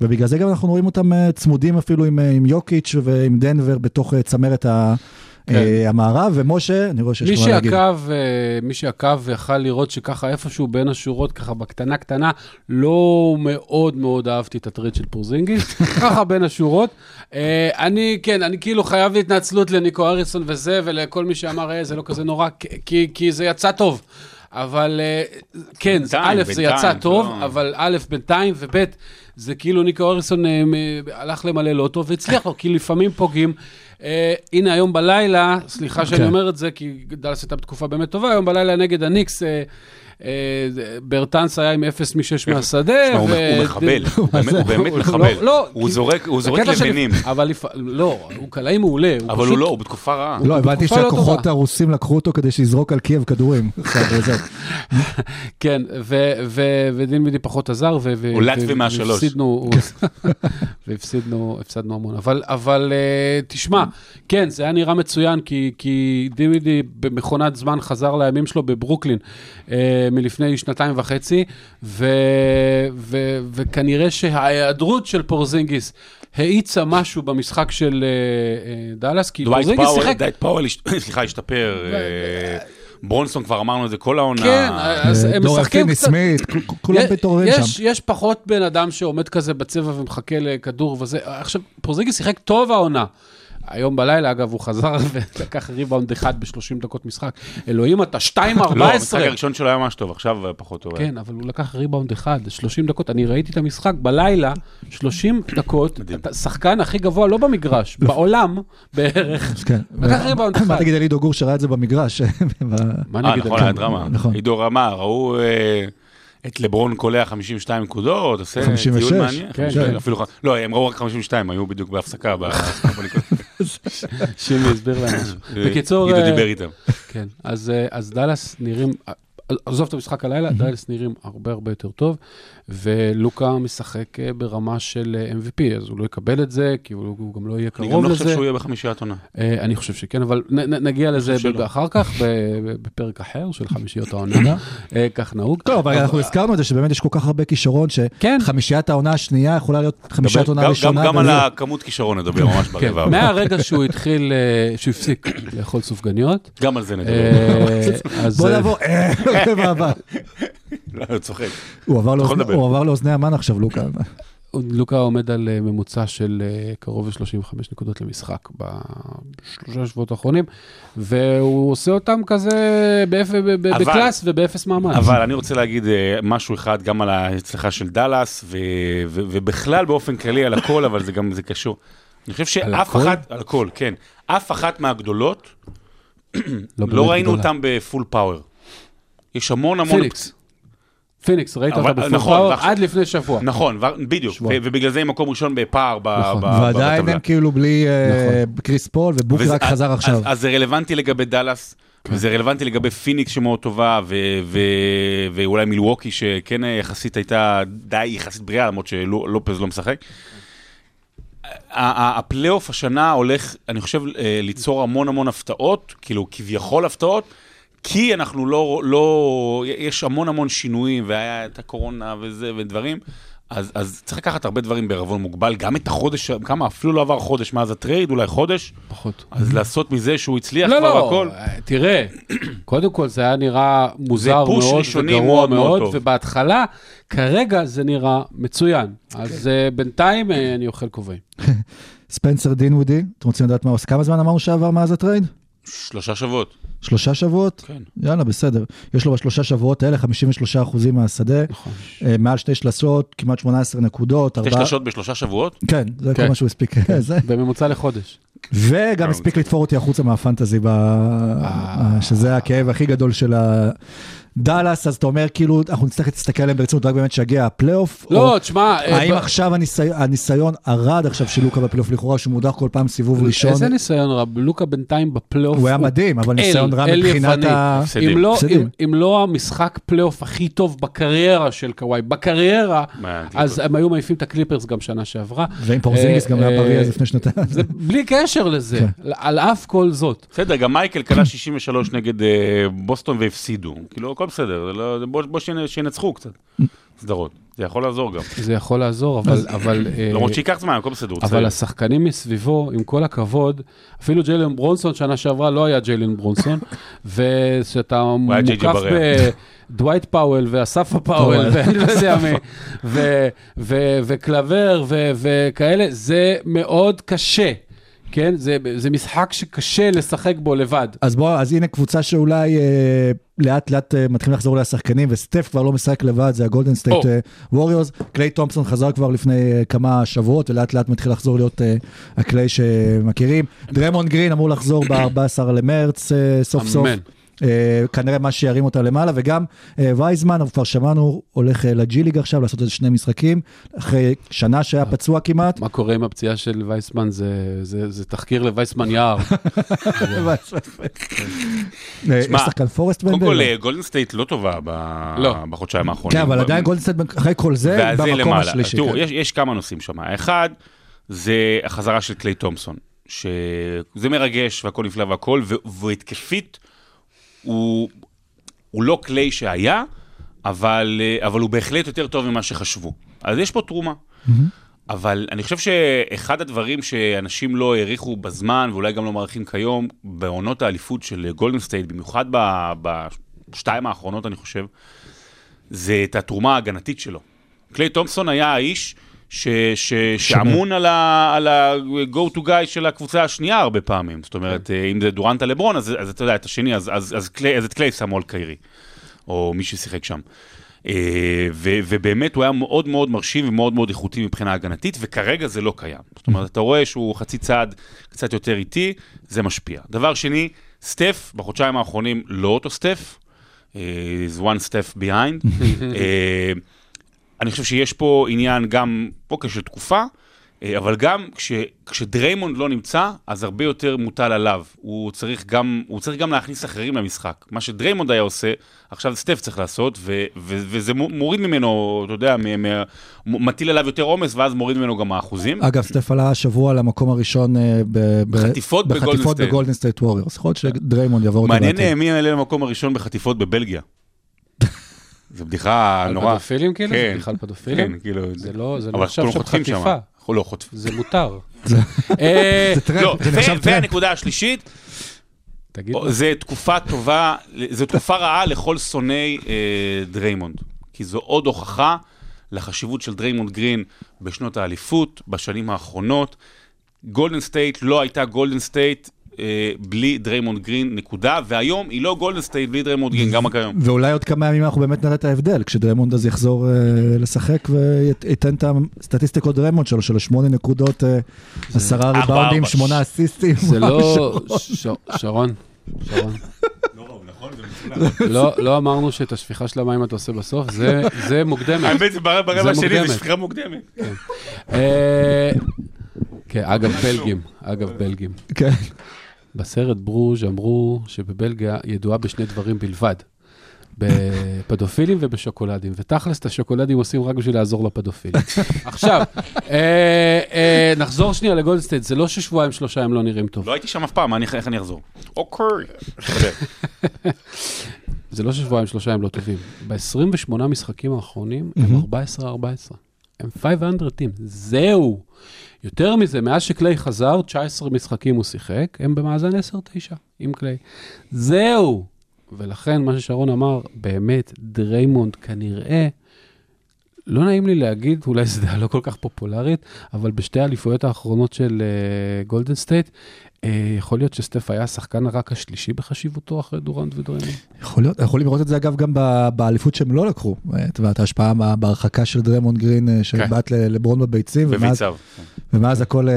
ובגלל זה גם אנחנו רואים אותם אה, צמודים אפילו עם, אה, עם יוקיץ' ועם דנבר בתוך אה, צמרת ה, כן. המערב, ומשה, אני רואה שיש מי לך מה להגיד. שעקב, מי שעקב ויכל לראות שככה איפשהו בין השורות, ככה בקטנה קטנה, לא מאוד מאוד אהבתי את הטריד של פורזינגיס, ככה בין השורות. אני, כן, אני כאילו חייב התנצלות לניקו אריסון וזה, ולכל מי שאמר, אה, זה לא כזה נורא, כי, כי זה יצא טוב. אבל אה, כן, בינתיים, א', זה יצא טוב, לא- אבל א', בינתיים, וב', זה כאילו ניקו אריסון אה, הלך למלא לא טוב, והצליח לו, כי לפעמים פוגעים. אה, הנה, היום בלילה, סליחה שאני כן. אומר את זה, כי דאלאס הייתה בתקופה באמת טובה, היום בלילה נגד הניקס, ברטנס היה עם 0 מ-6 מהשדה. תשמע, הוא מחבל, הוא באמת- באמת מחבל. לא, לא, הוא כי- זורק- הוא זורק לבנים. אבל לא, הוא קלעי מעולה. אבל הוא לא, הוא בתקופה רעה. לא, הבנתי לא שהכוחות. הרוסים לקחו אותו כדי שיזרוק על קייב כדורים. כן, ודין מידי פחות עזר, הוא לטבי מהשלוש. והפסידנו, הוא- והפסידנו הפסדנו המון. אבל, אבל אה, תשמע, כן, זה היה נראה מצוין, כי, כי דין מידי במכונת זמן חזר לימים שלו בברוקלין אה, מלפני שנתיים וחצי, ו, ו, וכנראה שההיעדרות של פורזינגיס האיצה משהו במשחק של אה, אה, דאלאס, כי פורזינגיס שיחק... דווייט פאוול, סליחה, השתפר. אה, ברונסון כבר אמרנו את זה כל העונה. כן, אז הם משחקים קצת... סמית, כולם יש- מתעוררים יש, שם. יש פחות בן אדם שעומד כזה בצבע ומחכה לכדור וזה. עכשיו, פורזינגיס שיחק טוב העונה. היום בלילה, אגב, הוא חזר ולקח ריבאונד אחד ב-30 דקות משחק. אלוהים, אתה 2-14. לא, המשחק הראשון שלו היה ממש טוב, עכשיו פחות טוב. כן, אבל הוא לקח ריבאונד אחד, 30 דקות. אני ראיתי את המשחק בלילה, 30 דקות, שחקן הכי גבוה, לא במגרש, בעולם בערך. כן. לקח ריבאונד מה אחד. תגיד על עידו גור שראה את זה במגרש? מה אני אה, אגיד נכון, היה זה? דרמה. נכון. עידו רמה, ראו אה, את לברון קולע 52 נקודות, עושה 56, טיול מעניין. כן, 50, כן. אפילו, לא, הם ראו רק 52, היו בדיוק בהפסקה. שימי הסביר להם משהו. בקיצור... עידו אה, דיבר איתם. כן, אז, אה, אז דאלאס נראים, עזוב את המשחק הלילה, דאלס נראים הרבה הרבה יותר טוב, ולוקה משחק אה, ברמה של אה, MVP, אז הוא לא יקבל את זה, כי הוא הוא גם לא יהיה אני קרוב גם לזה. לא חושב שהוא יהיה בחמישיית עונה. אה, אני חושב שכן, אבל נ, נ, נגיע לזה. אחר כך, בפרק אחר של חמישיות העונה, אה, כך נהוג. טוב, אבל אנחנו הזכרנו את זה שבאמת יש כל כך הרבה כישרון, כן. שחמישיית העונה השנייה יכולה להיות חמישיית עונה גם- ראשונה. גם- גם על הכמות כישרון נדבר ממש כן, ברבע הבא. מהרגע שהוא התחיל, שהוא הפסיק לאכול סופגניות, גם על זה נדבר. בוא נעבור, רבע הבא. לא, אני צוחק. הוא עבר לאוזני-. הוא המן עכשיו, לוקה. לוקה עומד על אה, ממוצע של אה, קרוב ל-35 נקודות למשחק בשלושה שבועות האחרונים, והוא עושה אותם כזה ב class ובאפס מאמץ. אבל אני רוצה להגיד אה, משהו אחד גם על ההצלחה של דאלאס, ובכלל באופן כללי על הכל, אבל זה גם, זה קשור. אני חושב שאף? אחת, על הכל, כן. אף אחת מהגדולות, באמת לא ראינו. אותם ב full power. יש המון המון... פיניקס. פיניקס, ראית אותה ב full נכון, power ועכשיו- עד לפני שבוע. נכון, ו- בדיוק, ו-. ובגלל זה הם מקום ראשון בפער נכון. ב- ועדיין בטבלה. הם כאילו בלי אה, קריס פול, ובוקר וזה- רק חזר אז- עכשיו. אז, אז זה רלוונטי לגבי דאלאס, כן. וזה רלוונטי לגבי פיניקס שמאוד טובה, ו, ו, ואולי מילווקי שכן יחסית הייתה די יחסית בריאה, למרות שלופז לא משחק. הפלייאוף השנה הולך, אני חושב, אה, ליצור המון המון הפתעות, כאילו כביכול הפתעות, כי אנחנו לא, לא, יש המון המון שינויים, והיה את הקורונה וזה ודברים, אז, אז צריך לקחת הרבה דברים בערבון מוגבל, גם את החודש, כמה, אפילו לא עבר חודש מאז הטרייד, אולי חודש, פחות. אז לעשות מזה שהוא הצליח לא, כבר לא, הכל. אה, תראה, קודם כל זה היה נראה מוזר מאוד וגרוע מאוד מאוד מאוד, טוב. ובהתחלה, כרגע זה נראה מצוין. אז אה, בינתיים אה, אני אוכל כובעים. ספנסר דין וודי, אתם רוצים לדעת מה עושה? כמה זמן אמרנו שעבר מאז הטרייד? שלושה שבועות. שלושה שבועות? כן. יאללה, בסדר. יש לו בשלושה שבועות האלה 53 אחוזים מהשדה, נכון. אה, מעל שתי שלשות, כמעט 18 נקודות, שתי ארבעה... שלשות בשלושה שבועות? כן, זה כל כן. מה שהוא הספיק. זה. בממוצע לחודש. וגם הספיק לתפור אותי החוצה מהפנטזי, ב- אה. שזה הכאב הכי גדול של הדאלאס, אז אתה אומר כאילו, אנחנו נצטרך להסתכל עליהם ברצינות רק באמת שיגיע הפלייאוף? לא, או תשמע, אה, האם ב- עכשיו הניסי- הניסיון הרע עכשיו של לוקה בפלייאוף לכאורה, שהוא מודח כל פעם סיבוב ראשון? איזה ניסיון רב, לוקה בינתיים בפלייאוף. הוא היה מדהים, אבל אל, ניסיון רע מבחינת. ה... אם לא. אם, אם לא המשחק פלייאוף הכי טוב בקריירה של קוואי, בקריירה, מה, אז הם היו מעיפים את הקליפרס גם שנה שעברה. ועם פורזינגיס גם היה אה, בריא אז אה, לפני שנתיים. זה בלי קשר לזה, כן. על אף כל זאת. בסדר, גם מייקל קלע 63 נגד אה, בוסטון והפסידו. כאילו, הכל בסדר, זה לא- בוא שינצחו קצת. סדרות. זה יכול לעזור גם. זה יכול לעזור, אבל... אבל אה, למרות שייקח זמן, הכל בסדר. אבל. השחקנים מסביבו, עם כל הכבוד, אפילו ג'יילן ברונסון שנה שעברה לא היה ג'יילן ברונסון, ושאתה מוקף. בדווייט פאוול ואספה פאוול, פאוול. ואני לא יודע מי, וקליבר וכאלה, זה מאוד קשה. כן? זה, זה משחק שקשה לשחק בו לבד. אז בוא, אז הנה קבוצה שאולי אה, לאט לאט אה, מתחילים לחזור אליה שחקנים, וסטף כבר לא משחק לבד, זה הגולדן סטייט או. ווריורס. קליי תומפסון חזר כבר לפני אה, כמה שבועות, ולאט לאט מתחיל לחזור להיות אה, הקליי שמכירים. דריימונד גרין אמור לחזור ב-14 למרץ אה, סוף סוף. אה, כנראה מה שירים אותה למעלה, וגם אה, וייזמן, כבר שמענו, הולך אה, לג'י ליג עכשיו לעשות איזה שני משחקים, אחרי שנה שהיה פצוע כמעט. מה קורה עם הפציעה של וייסמן? זה, זה, זה תחקיר לווייסמן יער. יש שחקן פורסט קודם בנדל? כל, אה, גולדן סטייט לא טובה ב- לא. בחודשיים האחרונים. כן, אבל עדיין גולדסטייט אחרי כל זה, במקום למעלה. השלישי. תראו, כן. יש, יש כמה נושאים שם. האחד, זה החזרה של קליי תומפסון, שזה מרגש והכל נפלא והכל, ו- והתקפית, הוא, הוא לא קליי שהיה, אבל, אה, אבל הוא בהחלט יותר טוב ממה שחשבו. אז יש פה תרומה. אבל אני חושב שאחד הדברים שאנשים לא העריכו בזמן, ואולי גם לא מעריכים כיום, בעונות האליפות של גולדן סטייט, במיוחד בשתיים האחרונות, אני חושב, זה את התרומה ההגנתית שלו. קליי תומפסון היה האיש ש, ש, שאמון על ה-go to guy של הקבוצה השנייה הרבה פעמים. זאת אומרת, אה, אם זה דורנט על לברון, אז, אז אתה יודע, את השני, אז, אז, אז, קליי, אז את קליי שמו על קיירי, או מי ששיחק שם. אה, ו- ובאמת הוא היה מאוד מאוד מרשים ומאוד מאוד איכותי מבחינה הגנתית, וכרגע זה לא קיים. זאת אומרת, אתה רואה שהוא חצי צעד קצת יותר איטי, זה משפיע. דבר שני, סטף, בחודשיים האחרונים לא אותו סטף, אה, is one step behind. אני חושב שיש פה עניין גם, אוקיי, של תקופה, אה, אבל גם כש, כשדריימונד לא נמצא, אז הרבה יותר מוטל עליו. הוא צריך גם, הוא צריך גם להכניס אחרים למשחק. מה שדריימונד היה עושה, עכשיו סטף צריך לעשות, ו, ו, וזה מו- מוריד ממנו, אתה יודע, מ, מ, מטיל עליו יותר עומס, ואז מוריד ממנו גם האחוזים. אגב, סטף עלה השבוע למקום הראשון אה, ב- ב- בחטיפות בגולדן סטייט. ווריורס. יכול להיות שדריימונד יעבור אותו מעניין בעתיד. אה, מי יעלה למקום הראשון בחטיפות בבלגיה. זו בדיחה על נורא. פדופילים כאילו? זה כן. בכלל פדופילים? כן, כאילו... זה לא, זה לא נחשב כולם שם. חטיפה, אנחנו לא חוטפים. זה מותר. אה, זה טרנד, לא, זה נחשב ו- טרנד. והנקודה השלישית, זה תקופה טובה, זו תקופה רעה לכל שונאי אה, דריימונד. כי זו עוד הוכחה לחשיבות של דריימונד גרין בשנות האליפות, בשנים האחרונות. גולדן סטייט לא הייתה גולדן סטייט בלי דריימונד גרין, נקודה, והיום היא לא גולדן סטייט בלי דריימונד גרין, גם כיום. ואולי עוד כמה ימים אנחנו באמת נראה את ההבדל, כשדריימונד אז יחזור אה, לשחק וייתן את הסטטיסטיקות דריימונד שלו, של השמונה נקודות, אה, עשרה ריבאונדים. שמונה אסיסטים. זה לא... שרון, שרון. לא, לא אמרנו שאת השפיכה של המים אתה עושה בסוף, זה, זה מוקדמת. האמת, זה ברבע מוקדמת. זה שפיכה מוקדמת. אה, כן, אגב, בלגים, אגב, בלגים. כן. בסרט ברוז' אמרו שבבלגיה ידועה בשני דברים בלבד. בפדופילים ובשוקולדים, ותכלס את השוקולדים עושים רק בשביל לעזור לפדופילים. עכשיו, אה, אה, נחזור שנייה לגולדן סטייט, זה לא ששבועיים שלושה הם לא נראים טוב. לא הייתי שם אף פעם, אני- איך אני אחזור? אוקיי. זה לא ששבועיים שלושה הם לא טובים. ב-28 משחקים האחרונים הם 14-14. הם 500 team, זהו. יותר מזה, מאז שקליי חזר, 19 משחקים הוא שיחק, הם במאזן 10-9 עם קליי. זהו. ולכן, מה ששרון אמר, באמת, דריימונד כנראה, לא נעים לי להגיד, אולי זו דעה לא כל כך פופולרית, אבל בשתי האליפויות האחרונות של אה, גולדן סטייט, אה, יכול להיות שסטף היה השחקן רק השלישי בחשיבותו אחרי דורנט ודריימונד. יכול להיות, יכולים לראות את זה אגב גם ב- באליפות שהם לא לקחו. אה, את יודעת, ההשפעה בהרחקה של דריימונד גרין, אה, שבעט ל- לברון בביצים, ומאז- בביציו. ומאז הכל אה,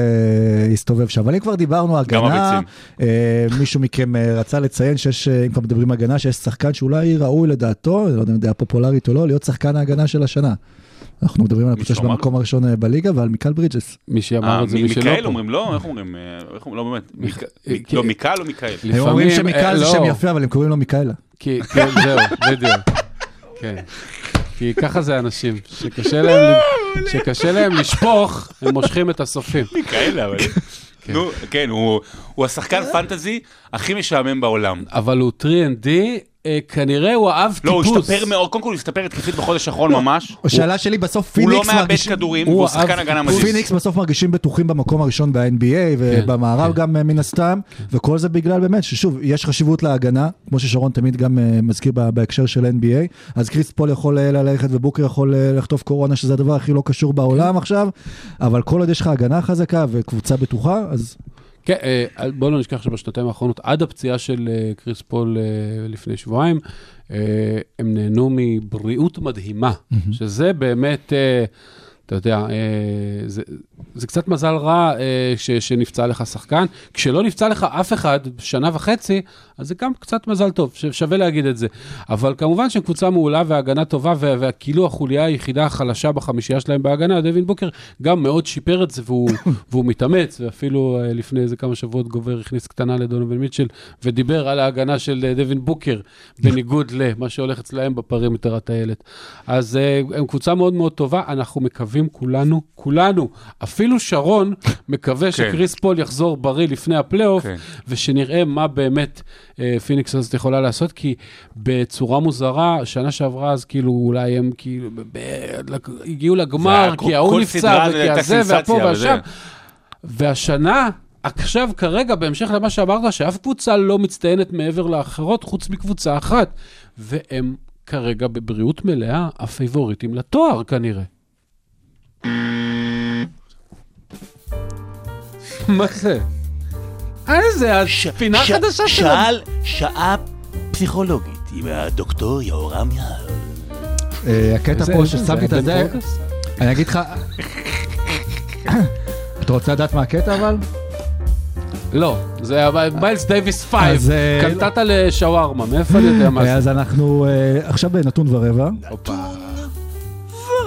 הסתובב שם. אבל אם כבר דיברנו הגנה. אה, מישהו מכם אה, רצה לציין שיש, אה, אם כבר מדברים על הגנה, שיש שחקן שאולי ראוי לדעתו, אני לא יודע אם דעה פופולרית או לא, להיות שחקן ההגנה של השנה. אנחנו מדברים על הקבוצה? שבמקום הראשון אה, בליגה ועל מיקל ברידג'ס. מי שאמר אה, את זה, מי- שלא מיקאל פה. אומרים לא? איך אומרים? אה, איך אומרים? לא באמת. לא, מיקל או מיכאל? הם אומרים שמיקל זה לא, שם יפה, אבל הם קוראים לו מיקאלה. כי, זהו, בדיוק. כן. כי ככה זה אנשים, שקשה להם, שקשה להם לשפוך, הם מושכים את הסופים. כאלה, אבל... כן. נו, כן, הוא השחקן פנטזי הכי משעמם בעולם. אבל הוא 3ND, אה, כנראה הוא אהב לא, הוא טיפוס. השתפר מאוד, קודם כל הוא השתפר התקפית בחודש האחרון ממש. השאלה שלי בסוף הוא לא פיניקס מאבד. כדורים, הוא שחקן הגנה מדהים. פיניקס בסוף מרגישים בטוחים במקום הראשון ב-NBA ובמערב גם אה, מן הסתם, וכל זה בגלל באמת ששוב, יש חשיבות להגנה, כמו ששרון תמיד גם אה, מזכיר בהקשר של NBA, אז קריס פול יכול ללכת ובוקר יכול לחטוף קורונה, שזה הדבר הכי לא קשור בעולם עכשיו, אבל כל עוד יש לך הגנה חזקה וקבוצה בטוחה, אז כן, אה, בואו לא נשכח שבשנתיים האחרונות, עד הפציעה של אה, קריס פול אה, לפני שבועיים, הם נהנו מבריאות מדהימה, שזה באמת, אתה יודע, אה, זה, זה קצת מזל רע אה, ש, שנפצע לך שחקן. כשלא נפצע לך אף אחד שנה וחצי, אז זה גם קצת מזל טוב, שווה להגיד את זה. אבל כמובן שהם קבוצה מעולה והגנה טובה, וכאילו החוליה היחידה החלשה בחמישייה שלהם בהגנה, דווין בוקר גם מאוד שיפר את זה, והוא, והוא מתאמץ, ואפילו אה, לפני איזה כמה שבועות גובר הכניס קטנה לדונובן מיטשל, ודיבר על ההגנה של דווין בוקר, בניגוד למה שהולך אצלהם ב perimeter הטיילת. אז הם קבוצה מאוד מאוד טובה, אנחנו מקווים כולנו, כולנו, אפילו שרון מקווה שקריס פול יחזור בריא לפני הפלייאוף, כן. ושנראה מה באמת אה, פיניקס הזאת יכולה לעשות, כי בצורה מוזרה, שנה שעברה אז כאילו אולי הם כאילו הגיעו לגמר, כי ההוא נפצע, וכי הזה, והפה והשם. והשנה, עכשיו, כרגע, בהמשך למה שאמרת, שאף קבוצה לא מצטיינת מעבר לאחרות, חוץ מקבוצה אחת. והם כרגע בבריאות מלאה הפייבוריטים לתואר כנראה. מה זה? אה, זה הפינה ש- החדשה שלנו. שאל שעה פסיכולוגית עם הדוקטור יהורם יער. אה, הקטע פה ששמתי את הזה? אני אגיד לך, אתה רוצה לדעת מה הקטע אבל? לא, זה היה מיילס דייוויס 5, אז, אה, קנטטה לשווארמה, מאיפה אני יודע מה זה? אז אנחנו אה, עכשיו בנתון ורבע. הופה.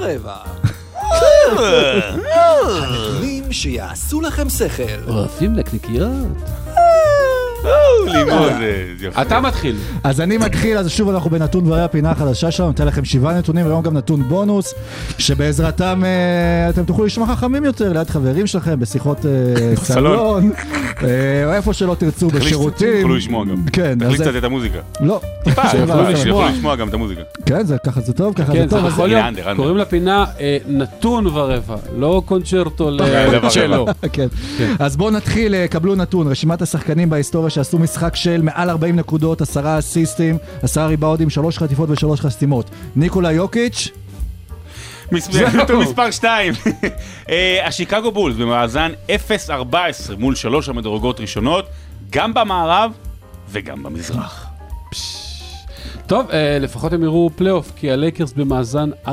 ורבע. נתונים שיעשו לכם שכל. אוהבים נקניקיות. אתה מתחיל. אז אני מתחיל, אז שוב אנחנו בנתון דברי הפינה החדשה שלנו, ניתן לכם שבעה נתונים, והיום גם נתון בונוס, שבעזרתם אה, אתם תוכלו לשמוע חכמים יותר ליד חברים שלכם, בשיחות אה, סלון, אה, או איפה שלא תרצו, בשירותים. תוכלו לשמוע גם. כן, זה- קצת את המוזיקה. לא. טיפה, יוכלו לשמוע גם את המוזיקה. כן, זה ככה זה טוב, ככה כן, זה טוב. אנדר, אנדר. קוראים לפינה אה, נתון ורבע, לא קונצ'רטו דבר לצ'לו. כן. אז בואו נתחיל, אה, קבלו נתון, רשימת השחקנים בהיסטוריה שעשו משחק של מעל 40 נקודות, עשרה אסיסטים, עשרה ריבאונדים, שלוש חטיפות ושלוש חסימות. ניקולה יוקיץ', נתון מספר 2. השיקגו בולס במאזן 0-14 מול שלוש המדורגות ראשונות, גם במערב וגם במזרח. טוב, אה, לפחות הם יראו פלייאוף, כי הלייקרס במאזן 4-13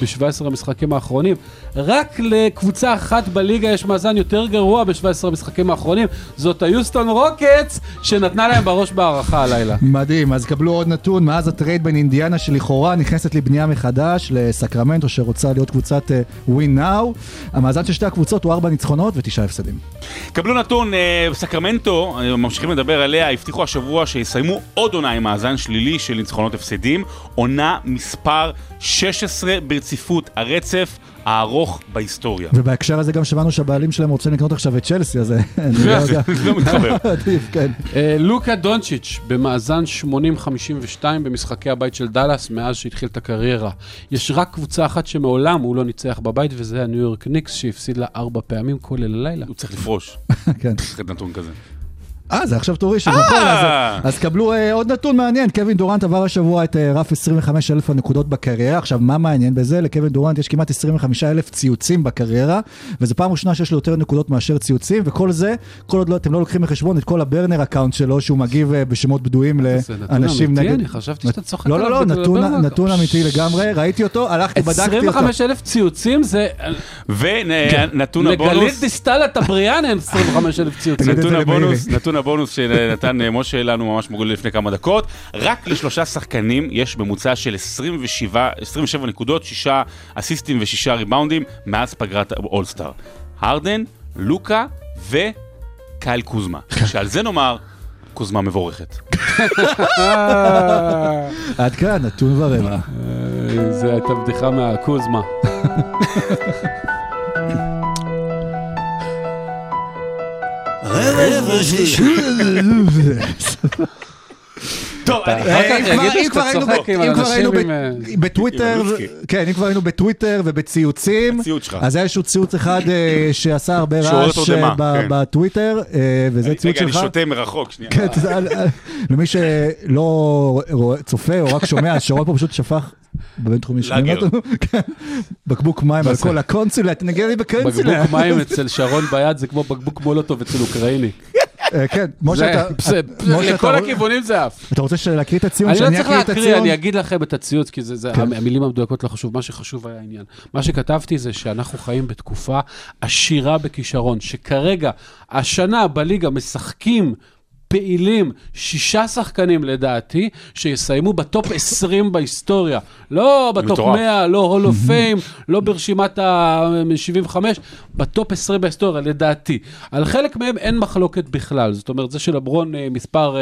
ב-17 המשחקים האחרונים. רק לקבוצה אחת בליגה יש מאזן יותר גרוע ב-17 המשחקים האחרונים, זאת היוסטון רוקטס, שנתנה להם בראש בהארכה הלילה. מדהים, אז קבלו עוד נתון, מאז הטרייד בין אינדיאנה שלכאורה נכנסת לבנייה מחדש לסקרמנטו שרוצה להיות קבוצת אה, win now, המאזן של שתי הקבוצות הוא ארבע ניצחונות ותשעה הפסדים. קבלו נתון, אה, סקרמנטו, אה, ממשיכים לדבר עליה, הבטיחו השבוע שיסיימו עוד עונה עם מאזן שלילי של ניצחונות הפסדים, עונה מספר 16 ברציפות, הרצף הארוך בהיסטוריה. ובהקשר הזה גם שמענו שהבעלים שלהם רוצים לקנות עכשיו את צ'לסי, אז אה, אני לא יודע. לא מתחבר. עדיף, כן. אה, לוקה דונצ'יץ' במאזן 80-52 במשחקי הבית של דאלאס מאז שהתחיל את הקריירה. יש רק קבוצה אחת שמעולם הוא לא ניצח בבית, וזה הניו יורק ניקס, שהפסיד לה ארבע פעמים, כולל הלילה. הוא צריך לפרוש, כן. נתון כזה. אה, זה עכשיו תורי של נכון, אז- אז קבלו אה, עוד נתון מעניין, קווין דורנט עבר השבוע את אה, רף 25 אלף הנקודות בקריירה, עכשיו מה מעניין בזה? לקווין דורנט יש כמעט 25 אלף ציוצים בקריירה, וזו פעם ראשונה שיש לו יותר נקודות מאשר ציוצים, וכל זה, כל עוד לא, אתם לא לוקחים בחשבון את כל הברנר אקאונט שלו, שהוא מגיב אה, בשמות בדויים זה נתון לאנשים אמיתי? נגד... אני חשבתי שאתה צוחק לא, לא, לא, נתון- נתון אמיתי לגמרי, ראיתי אותו, הלכתי, בדקתי אותו. 25 אלף ציוצים זה... ונתון לגלית הבונוס, דיסטל הטבריאן אין 25 אלף ציוצים. תגיד את נתון. הבונוס, נתון הבונוס שנתן אה, משה לנו ממש מוביל לפני כמה דקות, רק לשלושה שחקנים יש ממוצע של 27, 27 נקודות, שישה אסיסטים ושישה ריבאונדים מאז פגרת האולסטאר. הרדן, לוקה וקייל קוזמה, שעל זה נאמר, קוזמה מבורכת. עד כאן, נתון ורבע. אה, זה הייתה בדיחה מהקוזמה. אה, בטוויטר. כן, אם כבר היינו בטוויטר ובציוצים, שלך. אז היה איזשהו ציוץ אחד אה, שעשה הרבה רעש אה, כן. בטוויטר, וזה ציוץ רגע, אני שלך. שותה מרחוק, שנייה. כן, למי שלא צופה או רק שומע, שרון פה פשוט שפך בבינתחומי שומעים. אותנו, כן, בקבוק מים על כל הקונסולה, תנגן לי בקונסולה. בקבוק מים אצל שרון ביד זה כמו בקבוק מולוטוב אצל אוקראיני. אה, כן, משה, זה- אתה- זה- משה, לכל הכיוונים זה עף. אתה רוצה להקריא את הציוץ? אני לא צריך להקריא? אני אגיד לכם את הציוץ, כי כן. המילים המדויקות לא חשוב, מה שחשוב היה העניין. מה שכתבתי זה שאנחנו חיים בתקופה עשירה בכישרון, שכרגע, השנה בליגה משחקים פעילים, שישה שחקנים לדעתי, שיסיימו בטופ 20 בהיסטוריה. לא בטופ מטורף. 100, לא Hall of Fame, לא ברשימת ה-75, בטופ 20 בהיסטוריה, לדעתי. על חלק מהם אין מחלוקת בכלל. זאת אומרת, זה שלברון אה, מספר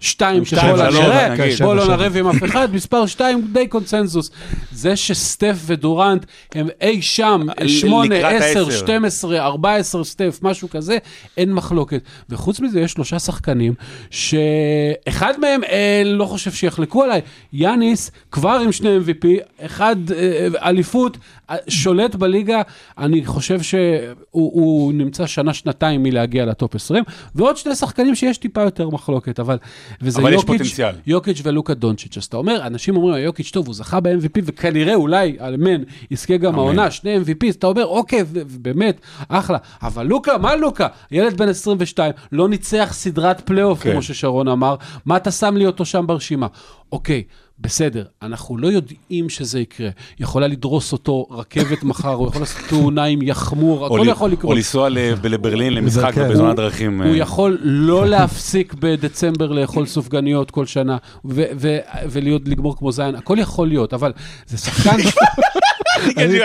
2 שתיים, שכל שלוש, הנראה. בוא לא נריב עם אף אחד, מספר 2 די קונצנזוס. זה שסטף ודורנט הם אי שם, ל- 8, לקראת 10, העשר. 12, 14 סטף, משהו כזה, אין מחלוקת. וחוץ מזה יש שלושה שחקנים, שאחד מהם אה, לא חושב שיחלקו עליי, יאניס כבר עם שני MVP, אחד אה, אליפות, אה, שולט בליגה, אני חושב שהוא הוא נמצא שנה-שנתיים מלהגיע לטופ 20, ועוד שני שחקנים שיש טיפה יותר מחלוקת, אבל... וזה אבל יש יוקיץ', פוטנציאל. יוקיץ' ולוקה דונצ'יץ'. אז אתה אומר, אנשים אומרים, יוקיץ' טוב, הוא זכה ב-MVP, וכנראה אולי, אמן, יזכה גם העונה, שני MVP, אז אתה אומר, אוקיי, באמת, אחלה. אבל לוקה, מה לוקה? ילד בן 22, לא ניצח סדרת פלייאוף, כן. כמו ששרון אמר, מה אתה שם לי אותו שם ברשימה? אוקיי. בסדר, אנחנו לא יודעים שזה יקרה. יכולה לדרוס אותו רכבת מחר, הוא יכול לעשות תאונה עם יחמור, או הכל יכול או לקרות. לנסוע ל- לברלין למשחק כן. בזמן הדרכים. הוא אה, יכול לא להפסיק בדצמבר לאכול סופגניות כל שנה, ו- ו- ולהיות, לגמור כמו זין, הכל יכול להיות, אבל זה שחקן, אני-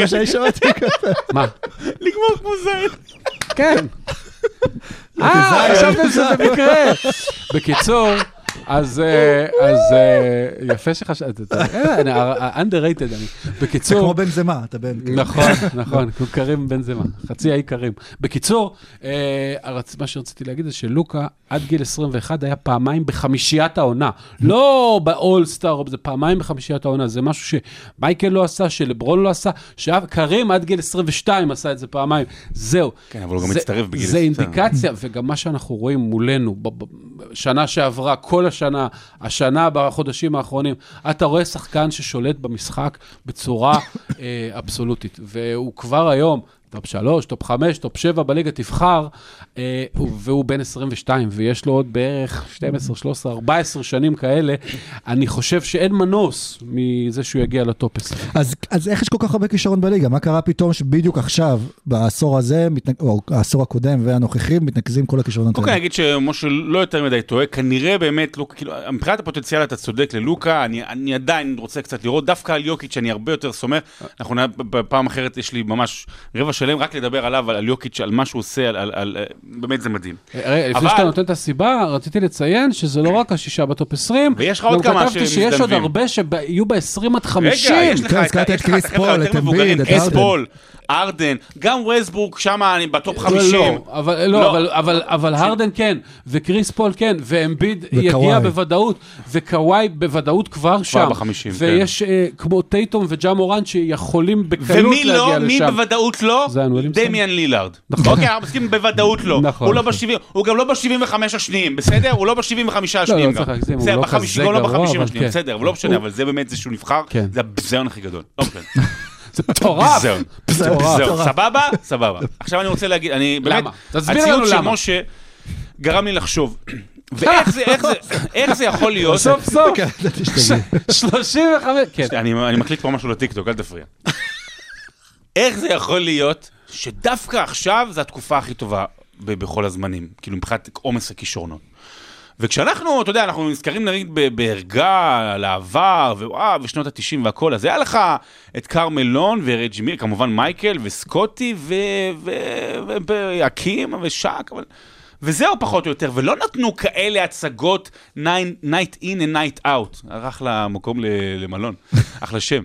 מה שאני שמעתי? מה? לגמור כמו זין. כן. אה, חשבתם שזה מקרה. בקיצור, אז אה, אז אה, יפה שחשבת, אה, אני- underrated אני. זה בקיצור, כמו בן זמה, אתה בן... נכון, נכון, כמו קרים בן זמה, חצי האי קרים. בקיצור, מה שרציתי להגיד זה שלוקה עד גיל 21 היה פעמיים בחמישיית העונה. לא באולסטאר, זה פעמיים בחמישיית העונה, זה משהו שמייקל לא עשה, שלברון לא עשה, שקרים עד גיל 22 עשה את זה פעמיים. זהו. כן, אבל הוא גם זה- מצטרף בגיל זה 20. אינדיקציה, וגם מה שאנחנו רואים מולנו, שנה שעברה, כל השנה, השנה בחודשים האחרונים, אתה רואה שחקן ששולט במשחק בצורה אה, אבסולוטית, והוא כבר היום... טופ 3, טופ 5, טופ 7 בליגה תבחר, אה, והוא בן 22, ויש לו עוד בערך 12, 13, 14 שנים כאלה. אני חושב שאין מנוס מזה שהוא יגיע לטופ 20. אז, אז איך יש כל כך הרבה כישרון בליגה? מה קרה פתאום שבדיוק עכשיו, בעשור הזה, מתנק... או העשור הקודם והנוכחי, מתנקזים כל הכישרונות קודם כל האלה? אני אגיד שמשה לא יותר מדי טועה, כנראה באמת, לוקה, כאילו, מבחינת הפוטנציאל אתה צודק ללוקה, אני, אני עדיין רוצה קצת לראות, דווקא על יוקיץ' אני הרבה יותר סומך, אנחנו בפעם אחרת יש לי ממש רבע שלם רק לדבר עליו, על, על יוקיץ', על מה שהוא עושה, על, על, על, באמת זה מדהים. רגע, לפני אבל- שאתה נותן את הסיבה, רציתי לציין שזה לא רק השישה בטופ 20, ויש לך עוד כמה גם כתבתי שיש עוד שמזדנבים. הרבה שיהיו ב-20 עד 50. רגע, יש לך את קריס פול, החבר'ה היותר את אמביד, מבוגרים, את ג'יימס הארדן. הארדן, גם ווסטברוק שם אני בטופ 50. לא, אבל, לא, לא. אבל, אבל, אבל הרדן כן, וקריס פול כן, ואמביד וקוואי. יגיע בוודאות, וקוואי בוודאות כבר שם. בחמישים, כן. ויש אה, כמו טייטום וג'ה מורנט שיכולים בקלות ומי להגיע לא? לשם. מי בוודאות לא? דמיאן לילארד. אוקיי, אנחנו מסכימים בוודאות לא. נכון, הוא לא נכון. ב-70, הוא גם לא ב-75 השניים, בסדר? הוא לא ב-75 השניים לא גם. צריך להגזים, הוא בסדר, לא בחמיש- כזה גם לא גרוע, ב-50 אבל השניים, כן. בסדר, אבל לא משנה, אבל זה באמת זה שהוא נבחר, כן. זה הביזיון הכי גדול. זה מטורף. זהו. זהו, סבבה? סבבה. עכשיו אני רוצה להגיד, אני באמת, למה? תסביר לנו הציוץ של למה. משה גרם לי לחשוב. ואיך זה, איך זה, איך זה יכול להיות? סוף סוף, כן, ידעתי שתגיד. 35, כן. אני, אני מקליט פה משהו לטיקטוק, אל תפריע. איך זה יכול להיות שדווקא עכשיו זו התקופה הכי טובה בכל הזמנים, כאילו מבחינת עומס הכישרונות. וכשאנחנו, אתה יודע, אנחנו נזכרים נגיד בערגה לעבר, ווואו, ושנות ה-90 והכל, אז היה לך את קרמלון ורג'י מיר, כמובן מייקל וסקוטי והקים ושאק, אבל... וזהו פחות או יותר, ולא נתנו כאלה הצגות night in and night out, אחלה מקום למלון, אחלה שם.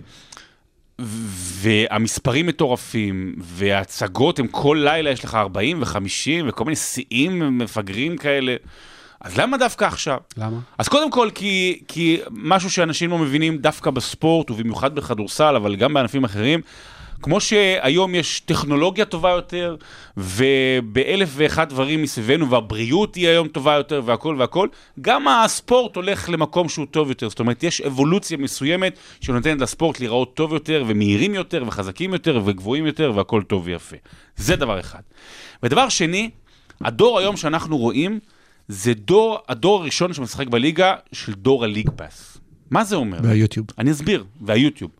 והמספרים מטורפים, וההצגות הם כל לילה יש לך 40 ו-50 וכל מיני שיאים מפגרים כאלה. אז למה דווקא עכשיו? למה? אז קודם כל, כי, כי משהו שאנשים לא מבינים דווקא בספורט, ובמיוחד בכדורסל, אבל גם בענפים אחרים, כמו שהיום יש טכנולוגיה טובה יותר, ובאלף ואחד דברים מסביבנו, והבריאות היא היום טובה יותר, והכל והכל, גם הספורט הולך למקום שהוא טוב יותר. זאת אומרת, יש אבולוציה מסוימת שנותנת לספורט להיראות טוב יותר, ומהירים יותר, וחזקים יותר, וגבוהים יותר, והכל טוב ויפה. זה דבר אחד. ודבר שני, הדור היום שאנחנו רואים, זה דור, הדור הראשון שמשחק בליגה של דור הליג פאס. מה זה אומר? והיוטיוב. אני אסביר, והיוטיוב.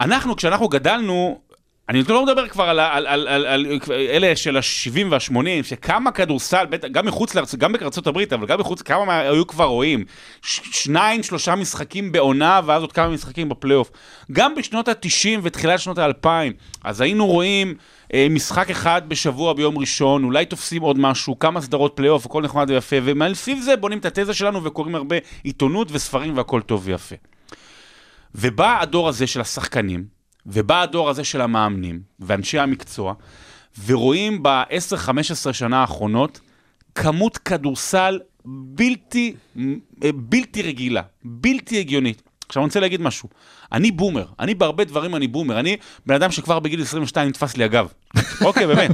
אנחנו, כשאנחנו גדלנו, אני לא מדבר כבר על, על, על, על, על אלה של ה-70 וה-80, שכמה כדורסל, גם מחוץ לארצות, גם בארצות הברית, אבל גם מחוץ, כמה מה- היו כבר רואים? ש- שניים, שלושה משחקים בעונה, ואז עוד כמה משחקים בפלייאוף. גם בשנות ה-90 ותחילת שנות ה-2000, אז היינו רואים משחק אחד בשבוע ביום ראשון, אולי תופסים עוד משהו, כמה סדרות פלייאוף, הכל נחמד ויפה, ומסביב זה בונים את התזה שלנו וקוראים הרבה עיתונות וספרים והכל טוב ויפה. ובא הדור הזה של השחקנים, ובא הדור הזה של המאמנים ואנשי המקצוע, ורואים ב-10-15 שנה האחרונות כמות כדורסל בלתי, אה, בלתי רגילה, בלתי הגיונית. עכשיו אני רוצה להגיד משהו, אני בומר, אני בהרבה דברים אני בומר, אני בן אדם שכבר בגיל 22 נתפס לי הגב. אוקיי, באמת.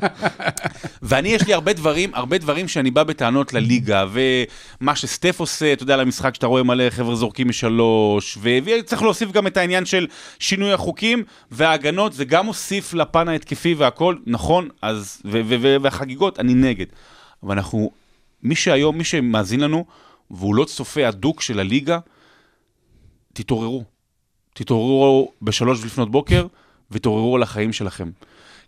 ואני, יש לי הרבה דברים, הרבה דברים שאני בא בטענות לליגה, ומה שסטף עושה, אתה יודע, למשחק שאתה רואה מלא חבר'ה זורקים משלוש, וצריך להוסיף גם את העניין של שינוי החוקים וההגנות, זה גם מוסיף לפן ההתקפי והכל, נכון, אז, והחגיגות, אני נגד. אבל אנחנו, מי שהיום, מי שמאזין לנו, והוא לא צופה הדוק של הליגה, תתעוררו. תתעוררו בשלוש לפנות בוקר, ותתעוררו על החיים שלכם.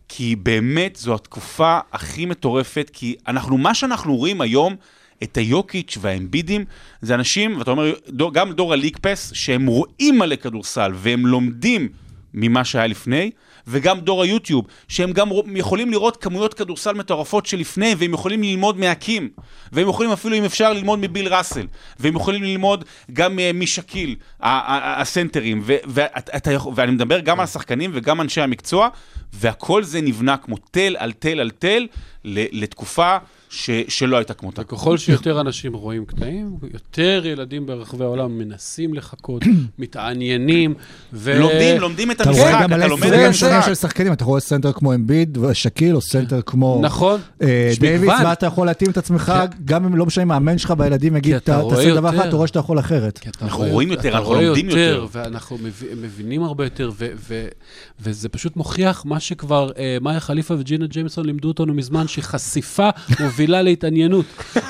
כי באמת זו התקופה הכי מטורפת, כי אנחנו, מה שאנחנו רואים היום, את היוקיץ' והאמבידים, זה אנשים, ואתה אומר, דור, גם דור הליג פס, שהם רואים מלא כדורסל, והם לומדים ממה שהיה לפני, וגם דור היוטיוב, שהם גם יכולים לראות כמויות כדורסל מטורפות שלפני, והם יכולים ללמוד מהקים, והם יכולים אפילו, אם אפשר, ללמוד מביל ראסל, והם יכולים ללמוד גם אה, משקיל, הסנטרים, ואני מדבר גם על השחקנים וגם אנשי המקצוע, והכל זה נבנה כמו תל על תל על תל, לתקופה ש- שלא הייתה כמותה. וככל שיותר אנשים רואים קטעים, יותר ילדים ברחבי העולם מנסים לחקות, מתעניינים, ו... לומדים, לומדים את אתה המשחק, רואה גם אתה לומד את המשחק. שונים של שחקנים, אתה רואה סנטר כמו אמביד ושאקיל, או סנטר כמו נכון. אה, מגוון. ואתה יכול להתאים את עצמך, גם אם לא משנה אם מאמן שלך והילדים יגיד, אתה "ת- רואה תעשה דבר. אחד, אתה רואה שאתה יכול אחרת. אתה אנחנו רואים אתה יותר, אנחנו רואה לומדים יותר. ואנחנו מב- מבינים הרבה יותר, וזה פשוט מוכיח מה שכבר אה, מאיה חליפה וג'ינה ג'יימסון לימדו אותנו מזמן, שחשיפה מובילה להתעניינות.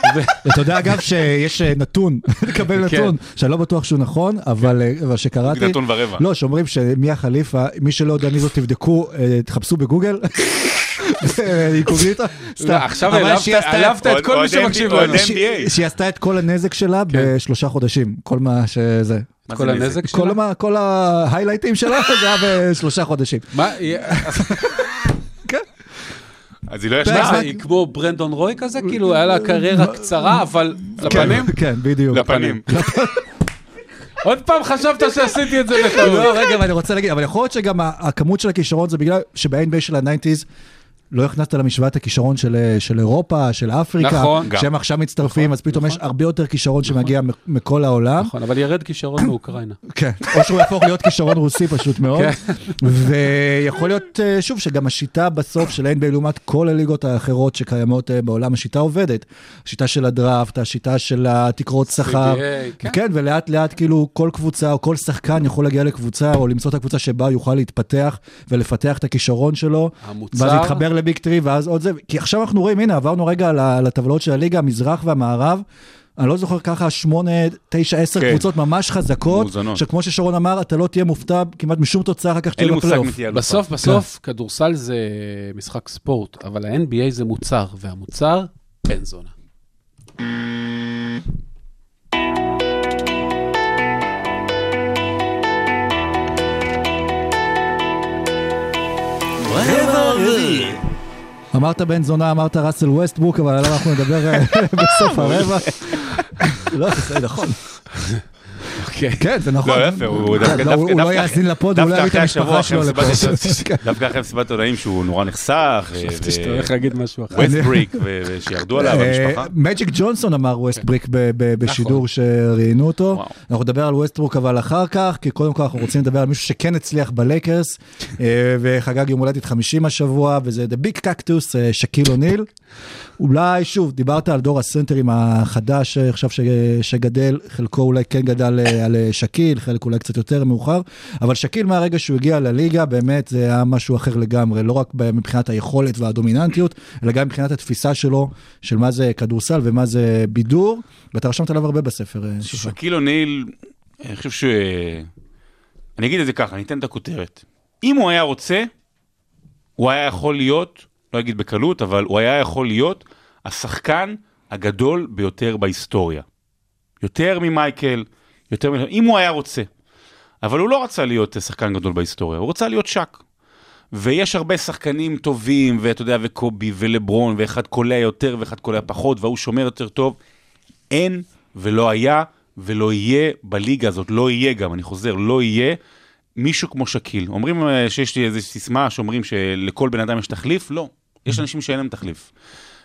אתה יודע, אגב, שיש אה, נתון, לקבל כן. נתון, שאני לא בטוח שהוא נכון, אבל אה, אבל שקראתי... נתון ורבע. לא, שאומרים שמיה חליפה, מי שלא יודע מי זאת, תבדקו, אה, תחפשו בגוגל. אה, אינקוגניטה. סתם. לא, עכשיו העלבת- את- כל מי שמקשיב לנו. שהיא- עשתה את כל הנזק שלה בשלושה חודשים, כל מה שזה. מה כל זה נזק? הנזק שלה? כל ההיילייטים שלה זה היה בשלושה חודשים. מה, אז היא לא ישנה. היא כמו ברנדון רוי כזה? כאילו, היה לה קריירה קצרה, אבל לפנים? כן, בדיוק. לפנים. עוד פעם חשבת שעשיתי את זה בטעות. לא, רגע, אבל אני רוצה להגיד, אבל יכול להיות שגם הכמות של הכישרון זה בגלל שב-NBA של ה-90's לא הכנסת למשוואה את הכישרון של, של אירופה, של אפריקה, נכון, גם. שהם עכשיו מצטרפים, אז פתאום יש הרבה יותר כישרון שמגיע מ- מכל העולם. נכון, אבל ירד כישרון מאוקראינה. כן, או שהוא יהפוך להיות כישרון רוסי פשוט מאוד. כן. ויכול להיות, אה, שוב, שגם השיטה בסוף של ה-NBA לעומת כל הליגות האחרות שקיימות אה, בעולם, השיטה עובדת. השיטה של הדראפט, השיטה של התקרות שכר. כן. כן, ולאט לאט כאילו כל קבוצה או כל שחקן יכול להגיע לקבוצה או למצוא את הקבוצה שבה יוכל להתפתח ולפתח את הכישרון שלו. המוצר- ואז להתחבר לביג טרי ואז עוד זה, כי עכשיו אנחנו רואים, הנה, עברנו רגע הטבלאות של הליגה, המזרח והמערב. אני לא זוכר ככה, שמונה, תשע, עשר כן. קבוצות ממש חזקות, מאוזנות. שכמו ששרון אמר, אתה לא תהיה מופתע כמעט משום תוצאה אחר כך שתהיה בפלייאוף. בסוף, בסוף, כדורסל זה משחק ספורט, אבל ה-NBA זה מוצר, והמוצר, אין זונה. רבע רביעי. אמרת בן זונה, אמרת ראסל ווסטברוק, אבל עליו אנחנו נדבר אה, בסוף הרבע. לא, זה נכון. אוקיי. כן, זה נכון. לא, יפה, הוא כן, דווקא... לא, הוא לא יאזין לפוד, הוא לא יביא את המשפחה שלו לפה. מסיבת- כן. דווקא אחרי מסיבת עונאים שהוא נורא נחסך, חשבתי שאתה הולך להגיד משהו אחר. ווסטבריק, ושירדו עליו המשפחה. מג'יק ג'ונסון אמר ווסטבריק ב- ב- בשידור שראיינו אותו. אנחנו נדבר על ווסטברוק אבל אחר כך, כי קודם כל אנחנו רוצים לדבר על מישהו שכן הצליח בלייקרס, אה, וחגג יום הולדת 50 השבוע, וזה The Big Cactus, אה, שקיל אוניל. אולי, שוב, דיברת על דור הסנטרים החדש עכשיו ש- שגדל, חלקו אולי כן גדל אה, על אה, שקיל, חלק אולי קצת יותר מאוחר, אבל שקיל מהרגע שהוא הגיע לליגה, באמת זה היה משהו אחר לגמרי, לא רק מבחינת היכולת והדומיננטיות, אלא גם מבחינת התפיסה שלו, של מה זה כדורסל ומה זה בידור, ואתה רשמת עליו הרבה בספר אה. שקיל אוניל, אני חושב ש... אני אגיד את זה ככה, אני אתן את הכותרת. אם הוא היה רוצה, הוא היה יכול להיות, לא אגיד בקלות, אבל הוא היה יכול להיות השחקן הגדול ביותר בהיסטוריה. יותר ממייקל, יותר מ... אם הוא היה רוצה. אבל הוא לא רצה להיות שחקן גדול בהיסטוריה, הוא רצה להיות שק. ויש הרבה שחקנים טובים, ואתה יודע, וקובי ולברון, ואחד קולע יותר ואחד קולע פחות, וההוא שומר יותר טוב. אין ולא היה ולא יהיה בליגה הזאת, לא יהיה גם, אני חוזר, לא יהיה מישהו כמו שקיל. אומרים אה, שיש לי איזו סיסמה שאומרים שלכל בן אדם יש תחליף, לא. יש אנשים שאין להם תחליף.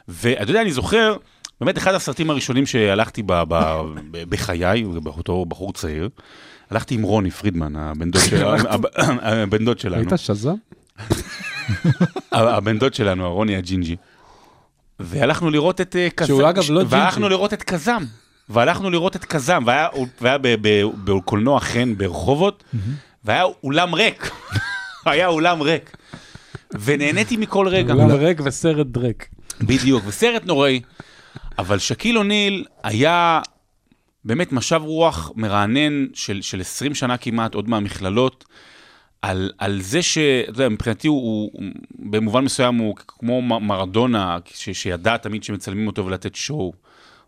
ואתה יודע, אני זוכר, באמת אחד הסרטים הראשונים שהלכתי ב- ב- ב- בחיי, באותו בחור צעיר, הלכתי עם רוני פרידמן, הבן דוד של- הבן דוד שלנו. היית שזם? הבן דוד שלנו, הרוני הג'ינג'י. והלכנו לראות את אה, קזם. שהוא אגב לא ג'ינג'י. והלכנו לראות את קזם. והלכנו לראות את קזם, והיה, בקולנוע חן ברחובות, והיה אולם ריק. היה אולם ריק. ונהניתי מכל רגע. אולם ריק וסרט דרק. בדיוק, וסרט נוראי. אבל שקיל אוניל היה באמת משב רוח מרענן של, של 20 שנה כמעט, עוד מהמכללות, על, על זה ש... אתה יודע, מבחינתי הוא, הוא במובן מסוים הוא כמו מרדונה, ש, שידע תמיד שמצלמים אותו ולתת שואו.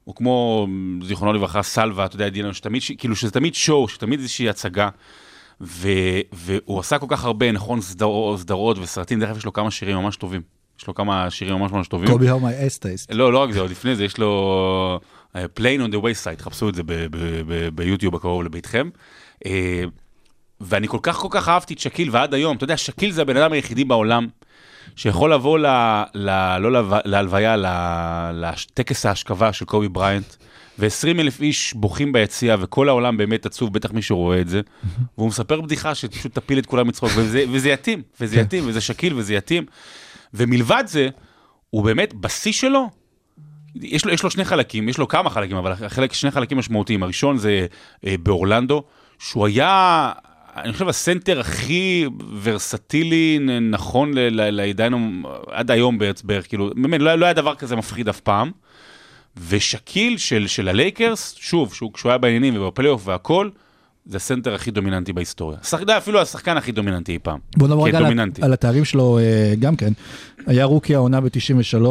הוא כמו, זיכרונו לברכה, סלווה, אתה יודע, דילן, שתמיד, ש- כאילו שזה תמיד שואו, שתמיד איזושהי הצגה. ו, והוא עשה כל כך הרבה, נכון, סדר, סדרות וסרטים, דרך אגב יש לו כמה שירים ממש טובים. יש לו כמה שירים ממש ממש טובים. קובי הום אס טייסט. לא, לא רק זה, עוד לפני זה יש לו Plain on the Wayside, חפשו את זה ביוטיוב הקרוב לביתכם. Uh, ואני כל כך כל כך אהבתי את שקיל, ועד היום, אתה יודע, שקיל זה הבן אדם היחידי בעולם שיכול לבוא ל... ל לא להלוויה, לטקס ההשכבה של קובי בריינט, ו-20 אלף איש בוכים ביציע, וכל העולם באמת עצוב, בטח מי שרואה את זה, והוא מספר בדיחה שפשוט תפיל את כולם מצחוק, וזה, וזה יתאים, וזה יתאים, וזה שקיל, וזה יתאים. ומלבד זה, הוא באמת, בשיא שלו, יש לו, יש לו שני חלקים, יש לו כמה חלקים, אבל חלק, שני חלקים משמעותיים. הראשון זה אה, באורלנדו, שהוא היה, אני חושב, הסנטר הכי ורסטילי, נכון לעידן, עד היום בערך כאילו, באמת, לא, לא היה דבר כזה מפחיד אף פעם. ושקיל של, של הלייקרס, שוב, שהוא, כשהוא היה בעניינים ובפלייאוף והכל, זה הסנטר הכי דומיננטי בהיסטוריה. שחק, אפילו השחקן הכי דומיננטי אי פעם. בוא נדבר רגע על. על התארים שלו אה, גם כן. היה רוקי העונה ב-93,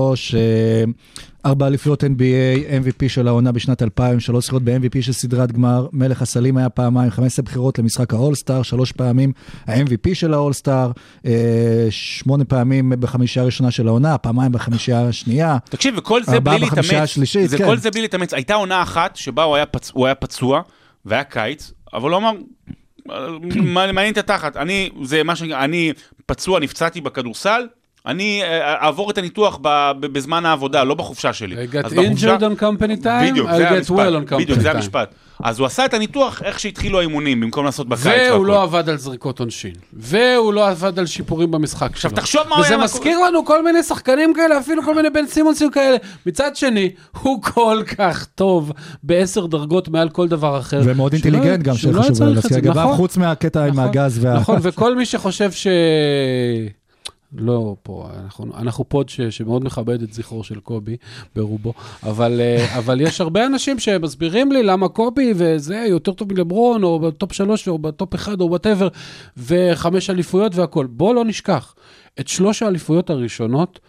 ארבע אליפויות NBA, MVP של העונה בשנת 2000, שלוש זכיות ב-MVP של סדרת גמר, מלך הסלים היה פעמיים, 15 בחירות למשחק האולסטאר, שלוש פעמים ה-MVP של האולסטאר, אה, שמונה פעמים בחמישייה הראשונה של העונה, פעמיים בחמישייה השנייה. תקשיב, וכל זה בלי להתאמץ, השלישית, זה כן. כל זה בלי להתאמץ. הייתה עונה אחת שבה הוא היה, פצ... הוא היה פצוע, והיה קיץ, אבל הוא אמר, "מה- מעניין את התחת, אני, זה מה שנקרא, אני פצוע, נפצעתי בכדורסל, אני אה, אעבור את הניתוח בזמן העבודה, לא בחופשה שלי. I got אז בחופשה- injured on company time, I get well on company בדיוק, זה time. המשפט. אז הוא עשה את הניתוח איך שהתחילו האימונים, במקום לעשות בקיץ. והוא והכל. לא עבד על זריקות עונשין, והוא לא עבד על שיפורים במשחק עכשיו, שלו. תחשוב מה הוא וזה היה- מזכיר לנו כל מיני שחקנים כאלה, אפילו כל מיני בן סימונסים כאלה. מצד שני, הוא כל כך טוב בעשר דרגות מעל כל דבר אחר. ומאוד אינטליגנט גם, שחשוב צריך להזכיר. לגביו, נכון, חוץ מהקטע עם נכון, הגז וה... נכון, וכל מי שחושב ש... לא פה, אנחנו, אנחנו פוד ש, שמאוד מכבד את זכרו של קובי ברובו, אבל, אה, אבל יש הרבה אנשים שמסבירים לי למה קובי וזה יותר טוב מלברון, או בטופ שלוש, או בטופ אחד, או whatever, וחמש אליפויות והכול. בוא לא נשכח, את שלוש האליפויות הראשונות,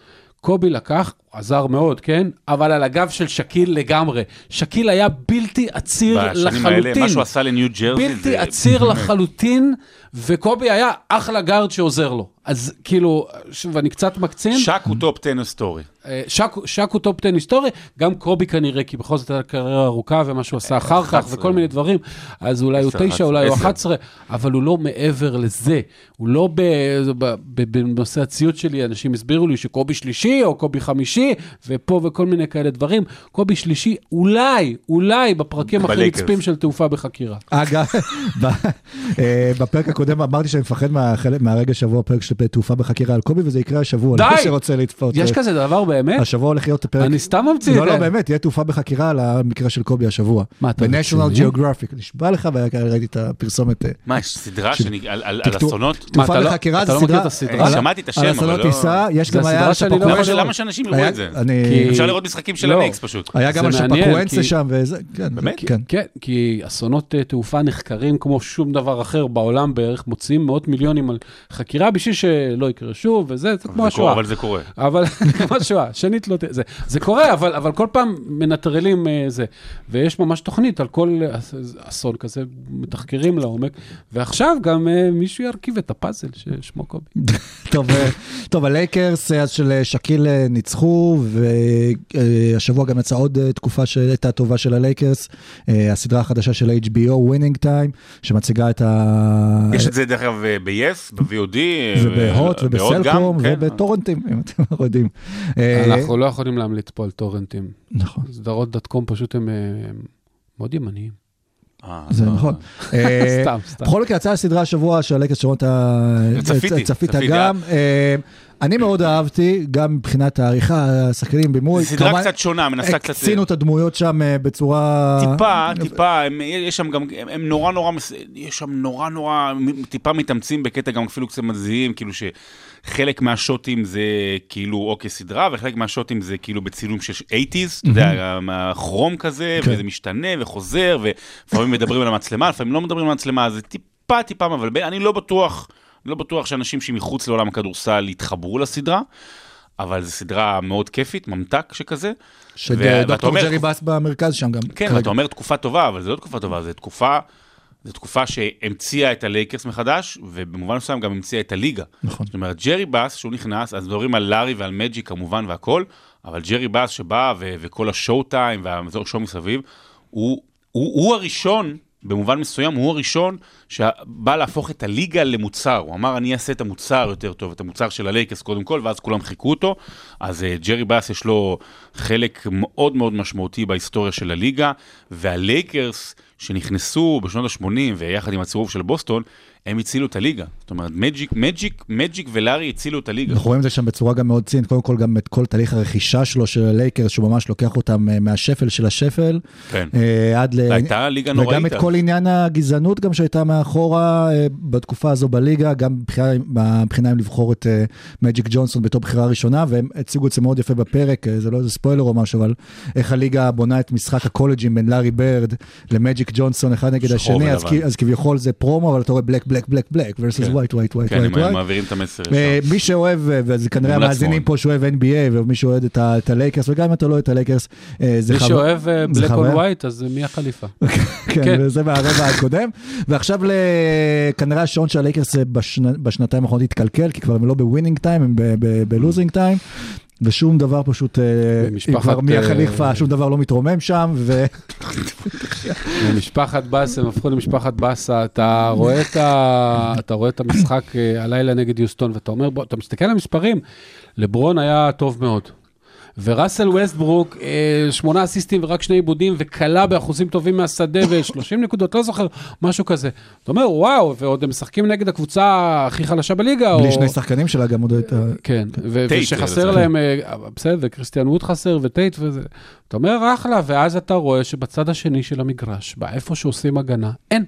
קובי לקח, עזר מאוד, כן? אבל על הגב של שקיל לגמרי. שקיל היה בלתי עציר בשנים האלה, לחלוטין. מה שהוא עשה לניו ג'רזי, בלתי זה- עציר לחלוטין, וקובי היה אחלה גארד שעוזר לו. אז כאילו, שוב, אני קצת מקצין. שק הוא טופ 10 היסטורי. אה, שק, שק הוא טופ 10 היסטורי, גם קובי כנראה, כי בכל זאת הייתה קריירה ארוכה ומה שהוא עשה אחר כך 11. וכל מיני דברים, אז אולי הוא 10, 9, אולי הוא 10. 11, אבל הוא לא מעבר לזה. הוא לא בנושא הציוד שלי, אנשים הסבירו לי שקובי שלישי או קובי חמישי, ופה וכל מיני כאלה דברים. קובי שלישי, אולי, אולי בפרקים הכי. נצפים של תעופה בחקירה. אגב, אה, בפרק הקודם אמרתי שאני מפחד מהרגע שבוע פרק של תעופה בחקירה על קובי, וזה יקרה השבוע, די! למי שרוצה לצפות. יש אה, כזה דבר באמת? השבוע הולך להיות הפרק... אני סתם ממציא את לא, לא, זה. באמת, תהיה תעופה בחקירה על המקרה של קובי השבוע. מה, אתה ב-National רציני? Geographic, נשבע לך, וראיתי את הפרסומת. אה, מה, יש סדרה על- אסונות? תעופה לא- בחקירה אתה זה לא מכיר סדרה... את הסדרה? שמעתי את השם, על אבל אסונות לא- טיסה, יש זה גם היה שאני לא שפקואנסה- יכול- למה שאנשים יראו את זה? אני- אפשר לראות משחקים של לא. הניקס פשוט. היה גם זה שפקואנסה שם, וזה, כן. באמת? כן. כן, כי אסונות אה, תעופה נחקרים כמו שום דבר אחר בעולם בערך, מוציאים מאות מיליונים על חקירה בשביל שלא יקרה שוב, וזה, זה כמו השואה. אבל זה קורה. אבל כמו השואה, שנית לא. זה, זה קורה, אבל, אבל כל פעם מנטרלים אה, זה. ויש ממש תוכנית על כל אס- אסון כזה, מתחקרים לעומק, ועכשיו גם אה, מישהו ירכיב את הפאזל ששמו קובי. טוב, אה, טוב, הלייקרס של שקיל ניצחו, והשבוע גם יצאה עוד תקופה שהייתה טובה של הלייקרס, הסדרה החדשה של HBO, Winning Time, שמציגה את ה... יש את זה דרך אגב ב-yes, ב-VOD, ובהוט אה, גם, ובסלקום כן. ובטורנטים, אם אתם לא יודעים. אה, אנחנו לא יכולים להמליץ פה על טורנטים. נכון, סדרות dot com פשוט הם, אה, מאוד ימניים. אה, זה לא. נכון. אה, סתם, סתם. בכל מקרה, יצאה הסדרה השבוע של הלייקרס שרון, אתה צפיתי, צפית גם. אני מאוד אהבתי, גם מבחינת העריכה, השחקנים, בימוי. זו סדרה קצת שונה, מנסה קצת... הקצינו את הדמויות שם אה, בצורה... טיפה, טיפה, הם, יש שם גם, הם, הם נורא נורא, יש שם נורא נורא, טיפה מתאמצים בקטע גם אפילו קצת מזהים, כאילו שחלק מהשוטים זה כאילו אוקיי סדרה, וחלק מהשוטים זה כאילו בצילום של 80's, אתה יודע, מהכרום כזה, כן. וזה משתנה וחוזר, ולפעמים מדברים על המצלמה, לפעמים לא מדברים על המצלמה, זה טיפה טיפה מבלבל, אני לא בטוח, לא בטוח שאנשים שמחוץ לעולם הכדורסל יתחברו לסדרה. אבל זו סדרה מאוד כיפית, ממתק שכזה. שדוקטור אומר- ג'רי בס במרכז שם גם. כן, כרגע. ואתה אומר תקופה טובה, אבל זו לא תקופה טובה, זו תקופה, זו תקופה שהמציאה את הלייקרס מחדש, ובמובן מסוים גם המציאה את הליגה. נכון. זאת אומרת, ג'רי באס, שהוא נכנס, אז מדברים על לארי ועל מג'יק כמובן והכל, אבל ג'רי באס שבא ו- וכל השואו טיים והאזור שואו מסביב, הוא, הוא, הוא הראשון, במובן מסוים, הוא הראשון שבא להפוך את הליגה למוצר. הוא אמר, אני אעשה את המוצר יותר טוב, את המוצר של הלייקרס קודם כל, ואז כולם חיקו אותו. אז אה, ג'רי באס יש לו חלק מאוד מאוד משמעותי בהיסטוריה של הליגה, והלייקרס שנכנסו בשנות ה-80 ויחד עם הצירוף של בוסטון, הם הצילו את הליגה. זאת אומרת, מג'יק, מג'יק, מג'יק ולארי הצילו את הליגה. אנחנו רואים את זה שם בצורה גם מאוד צינית, קודם כל גם את כל תהליך הרכישה שלו של הלייקרס, שהוא ממש לוקח אותם אה, מהשפל של השפל, כן. אה, עד ל... הייתה ליגה נוראית. וגם את. כל עניין הגזענות גם שהייתה מאחורה אה, בתקופה הזו בליגה, גם מבחינה- אם לבחור את מג'יק ג'ונסון בתור בחירה ראשונה, והם הציגו את זה מאוד יפה בפרק, זה לא איזה ספוילר או משהו, אבל איך הליגה בונה את משחק הקולג'ים בין לארי ברד למג'יק ג'ונסון אחד נגד השני, אז, אז כביכול זה פרומו, אבל אתה רואה black black black black versus כן. white white white כן, white הם white. מעבירים את המסר אה. מי שאוהב, אה, וזה כנראה מומלץ המאזינים. פה שאוהב NBA, ומי שאוהד את הלייקרס, וגם אם אתה לא אוהד את הלייקרס, אה, זה מי חו- שאוהב בלק און חוויה. wait, אז מי החליפה? כן, כן. וזה מהרבע הקודם. ועכשיו כנראה השעון של הלייקרס אה, בשנ- בשנתיים האחרונות התקלקל, כי כבר הם לא ב winning time, הם ב losing time. ושום דבר פשוט, אה, אם כבר מי אה, החליפה, שום דבר לא מתרומם שם, ו... משפחת באס, הם הפכו למשפחת באסה, אתה רואה את, ה... אתה רואה את המשחק אה, הלילה נגד יוסטון, ואתה אומר, אתה מסתכל על המספרים, לברון היה טוב מאוד. וראסל ווסטברוק, אה, שמונה אסיסטים ורק שני איבודים, וקלע באחוזים טובים מהשדה ו-30 נקודות, לא זוכר, משהו כזה. אתה אומר, וואו, ועוד הם משחקים נגד הקבוצה הכי חלשה בליגה, בלי או... שני שחקנים שלה גם עוד הייתה... כן, ו- טייט, ושחסר להם, אה, בסדר, וקריסטיאן ווד חסר, וטייט וזה. אתה אומר, אחלה, ואז אתה רואה שבצד השני של המגרש, באיפה שעושים הגנה, אין,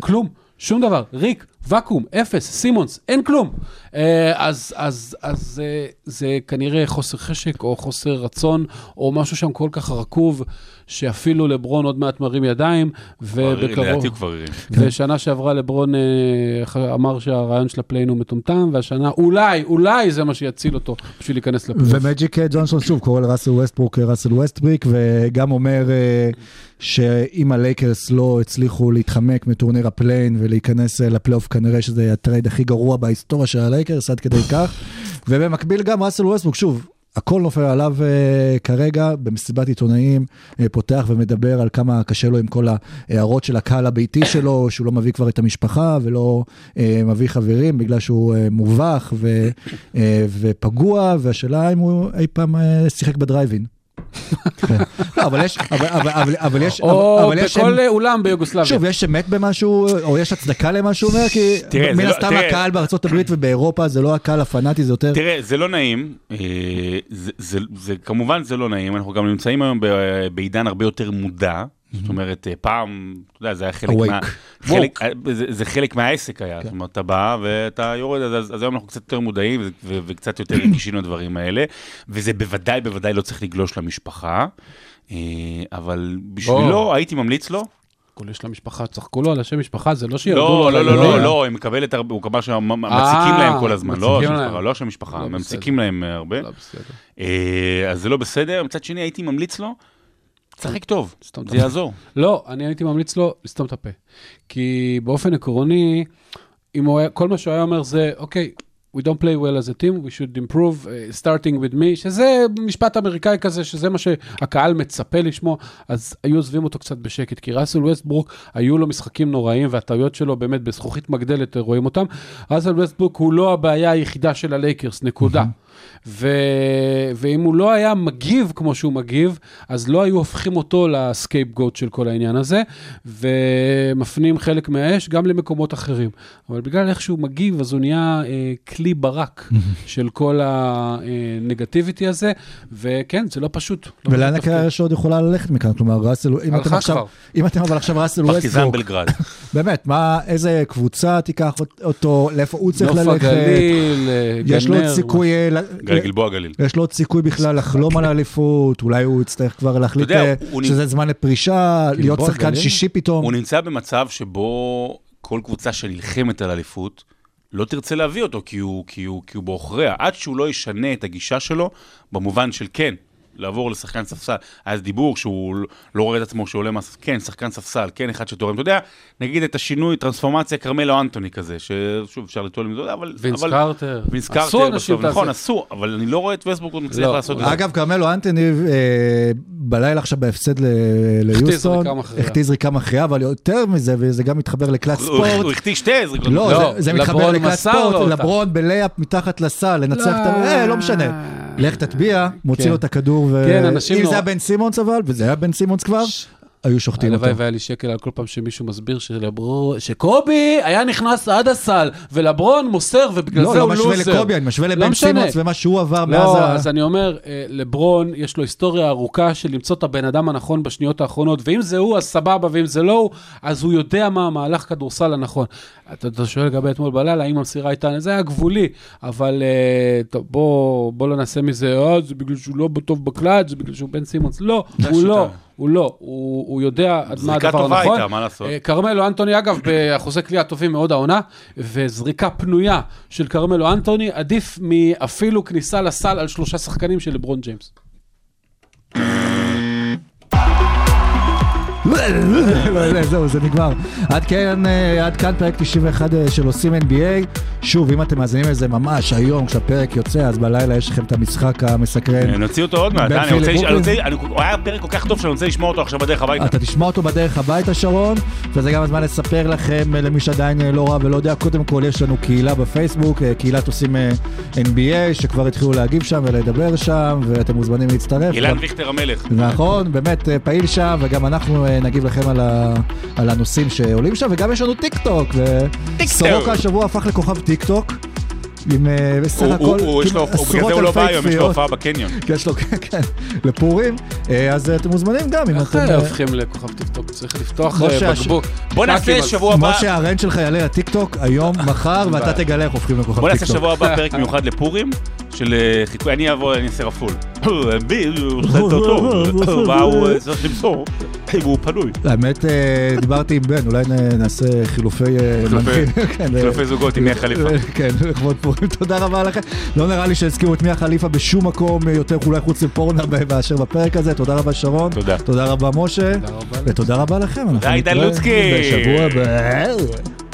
כלום, שום דבר, ריק, ואקום, אפס, סימונס, אין כלום. אה, אז, אז, אז אה, זה כנראה חוסר חשק, או חוסר רצון, או משהו שם כל כך רקוב, שאפילו לברון עוד מעט מרים ידיים, ובקרוב... לדעתי הוא כבר הרים. ושנה שעברה לברון אה, אמר שהרעיון של ה play-in הוא מטומטם, והשנה אולי, אולי זה מה שיציל אותו בשביל להיכנס לפלייאוף. ומג'יק ג'ונסון שוב קורא לראסל ווסטברוק ראסל ווסטבריק וגם אומר שאם הלייקרס לא הצליחו להתחמק מטורניר ה play-in ולהיכנס לפלייאוף כנראה שזה ה trade הכי גרוע בהיסטוריה של הלייקרס עד כדי כך. ובמקביל גם ראסל ווסטברוק שוב. הכל נופל עליו uh, כרגע במסיבת עיתונאים, uh, פותח ומדבר על כמה קשה לו עם כל ההערות של הקהל הביתי שלו, שהוא לא מביא כבר את המשפחה ולא uh, מביא חברים בגלל שהוא uh, מובך ו, uh, ופגוע, והשאלה אם הוא אי פעם uh, שיחק בדרייבין. כן. אבל יש, אבל, יש, או בכל אולם ביוגוסלביה. שוב, יש אמת במשהו, או יש הצדקה למה שהוא אומר, כי מן לא- הסתם. הקהל בארצות הברית ובאירופה זה לא הקהל הפנאטי, זה יותר... תראה, זה לא נעים, אה, כמובן זה לא נעים, אנחנו גם נמצאים היום בעידן הרבה יותר מודע, זאת אומרת, אה, פעם, אתה יודע, זה היה חלק Awake. מה... חלק, אה, זה, זה חלק מהעסק היה, זאת אומרת, אתה בא ואתה יורד, אז, אז היום אנחנו קצת יותר מודעים ו- ו- וקצת יותר רגישים לדברים האלה, וזה בוודאי, בוודאי לא צריך לגלוש למשפחה, אה, אבל בשבילו הייתי ממליץ לו. כולי של המשפחה, צחקו לו על השם משפחה, זה לא שירדו לא, לו לא, לא, לא. לא, היא מקבלת הרבה, הוא קבע שמציקים אה, להם כל הזמן, לא המשפחה, להם. לא שם משפחה, לא ממציקים. להם אה, הרבה. לא, בסדר. אה, אז זה לא בסדר, מצד שני הייתי ממליץ לו, תשחק טוב, זה. יעזור. לא, אני הייתי ממליץ לו לסתום את הפה. כי באופן עקרוני, אם הוא היה, כל מה שהוא היה אומר זה, אוקיי, we don't play well as a team, we should improve, uh, starting with me, שזה משפט אמריקאי כזה, שזה מה שהקהל מצפה לשמוע, אז היו עוזבים אותו קצת בשקט, כי ראסל ווסטברוק, היו לו משחקים נוראים, והטעויות שלו באמת בזכוכית מגדלת רואים אותם. ראסל ווסטברוק הוא לא הבעיה היחידה של הלייקרס, נקודה. ו... ואם הוא לא היה מגיב כמו שהוא מגיב, אז לא היו הופכים אותו ל scapegoat של כל העניין הזה, ומפנים חלק מהאש גם למקומות אחרים. אבל בגלל איך שהוא מגיב, אז הוא נהיה אה, כלי ברק של כל ה negativity הזה, וכן, זה לא פשוט. לא ולאן. הקריירה שעוד יכולה ללכת מכאן? כלומר, ראסל, אם הלכה אתם עכשיו, כבר. אם אתם אבל עכשיו ראסל פרטיזן ווסטברוק, בלגרד. באמת, מה, איזה קבוצה תיקח אותו, לאיפה הוא צריך נוף ללכת? הגליל, אה, יש לו עוד גנר, סיכוי, אה, גלבוע גליל. יש לו עוד סיכוי בכלל לחלום על האליפות, אולי הוא יצטרך כבר להחליט אה, שזה זמן לפרישה, להיות שחקן? שישי פתאום. הוא נמצא במצב שבו כל קבוצה שנלחמת על אליפות, לא תרצה להביא אותו כי הוא, כי הוא, כי הוא בעוכריה, עד שהוא לא ישנה את הגישה שלו, במובן של כן, לעבור לשחקן ספסל. היה אז דיבור שהוא לא רואה את עצמו שעולה מה... כן, שחקן ספסל, כן, אחד שתורם. אתה יודע, נגיד את השינוי, טרנספורמציה כרמלו אנטוני כזה, ששוב, אפשר לטעול עם זה, אבל... וינס אבל- קרטר. וינס עשו קרטר בסוף, נכון, עשו, אבל אני לא רואה את וסטבורג עוד מצליח לא, לעשות את. זה. אגב, כרמלו אנטוני אה, בלילה עכשיו בהפסד ל- ליוסטון. החטיא זריקה מכריעה, אבל יותר מזה, וזה גם מתחבר לקלט ספורט. הוא החטיא שתי זריקות. לא, לא, זה- זה מתחבר לברון לקלט ספורט. לברון ב layup מתחת לסל, לנצח את ה... לא. אה, לא משנה. לך תטביע, מוציא כן. לו את הכדור, ו... כן, אנשים אם זה היה בן סימונס אבל, וזה היה בן סימונס כבר, היו שוחטים אותו. הלוואי והיה לי שקל על כל פעם שמישהו מסביר שלברון, שקובי היה נכנס עד הסל, ולברון מוסר, ובגלל לא, זה לא הוא לוזר. משווה לקובי, אני משווה לא לבן משנה. סימונס ומה שהוא עבר מאז לא, ה... אז אני אומר, אה, לברון, יש לו היסטוריה ארוכה של למצוא את הבן אדם הנכון בשניות האחרונות, ואם זה הוא, אז סבבה, ואם זה לא הוא, אז הוא יודע מה המהלך כדורסל הנכון. אתה, אתה שואל לגבי אתמול בלילה, האם המסירה הייתה, זה היה גבולי, אבל אה, טוב, בוא, בוא לא נעשה מזה, אה, זה בגלל שהוא לא טוב בקלאץ', זה בגלל שהוא בן סימונס. לא, הוא. לא, הוא לא, הוא, הוא יודע עד מה זריקה הדבר טובה הנכון. הייתה, מה לעשות? אה, כרמלו אנטוני, אגב, באחוזי קליעה טובים מאוד העונה, וזריקה פנויה של כרמלו אנטוני עדיף מאפילו כניסה לסל על שלושה שחקנים של לברון ג'יימס. זהו, זה נגמר. עד כאן, אה, עד כאן פרק 91 אה, של עושים NBA. שוב, אם אתם מאזינים לזה ממש היום, כשהפרק יוצא, אז בלילה יש לכם את המשחק המסקרן. נוציא אותו עוד מעט, אה, אני רוצה, הוא היה פרק כל כך טוב שאני רוצה לשמוע אותו עכשיו בדרך הביתה. אתה תשמע אותו בדרך הביתה, שרון, וזה גם הזמן לספר לכם, אה, למי שעדיין אה, לא ראה ולא יודע, קודם כל יש לנו קהילה בפייסבוק, אה, קהילת עושים אה, NBA, שכבר התחילו להגיב שם ולדבר שם, ואתם מוזמנים להצטרף. אילן ויכטר המלך. נכון, באמת אה, פעיל שם, וגם אנחנו אה, נגיב לכם על, ה, על הנושאים שעולים שם, וגם יש לנו טיק טוק, וסורוקה השבוע הפך לכוכב טיק טוק. עם בסך הכל הוא- הוא- יש לו- כמעט הוא- בגלל עשרות זה הוא לא אלפי בא היום, יש לו. הופעה בקניון. כן, יש לו, כן, כן, לפורים. אה, אז אה, אתם מוזמנים גם, אם איך אתם... אה, אה, הופכים לכוכב טיקטוק? צריך לפתוח בקבוק. בוא נעשה שבוע הבא, משה הרנט שלך יעלה לטיקטוק היום, מחר, ואתה תגלה איך הופכים לכוכב בוא נעשה טיקטוק. שבוע הבא פרק מיוחד לפורים, של אה, חיקוי, אני אבוא, אני אעשה רפול. בי, הוא עושה יותר טוב, מה הוא צריך למסור, והוא פנוי. האמת, אה, דיברתי עם בן, אולי נעשה חילופי אה, חילופי-. כן, חילופי זוגות עם מיה חליפה. כן, לכבוד פורים, תודה רבה לכם. לא נראה לי שהזכירו את מיה חליפה בשום מקום יותר אולי חוץ מפורנה מאשר בפרק הזה. תודה רבה שרון. תודה. תודה רבה משה. תודה רבה. ותודה רבה לכם. די, נתראה לוצקי. בשבוע הבא.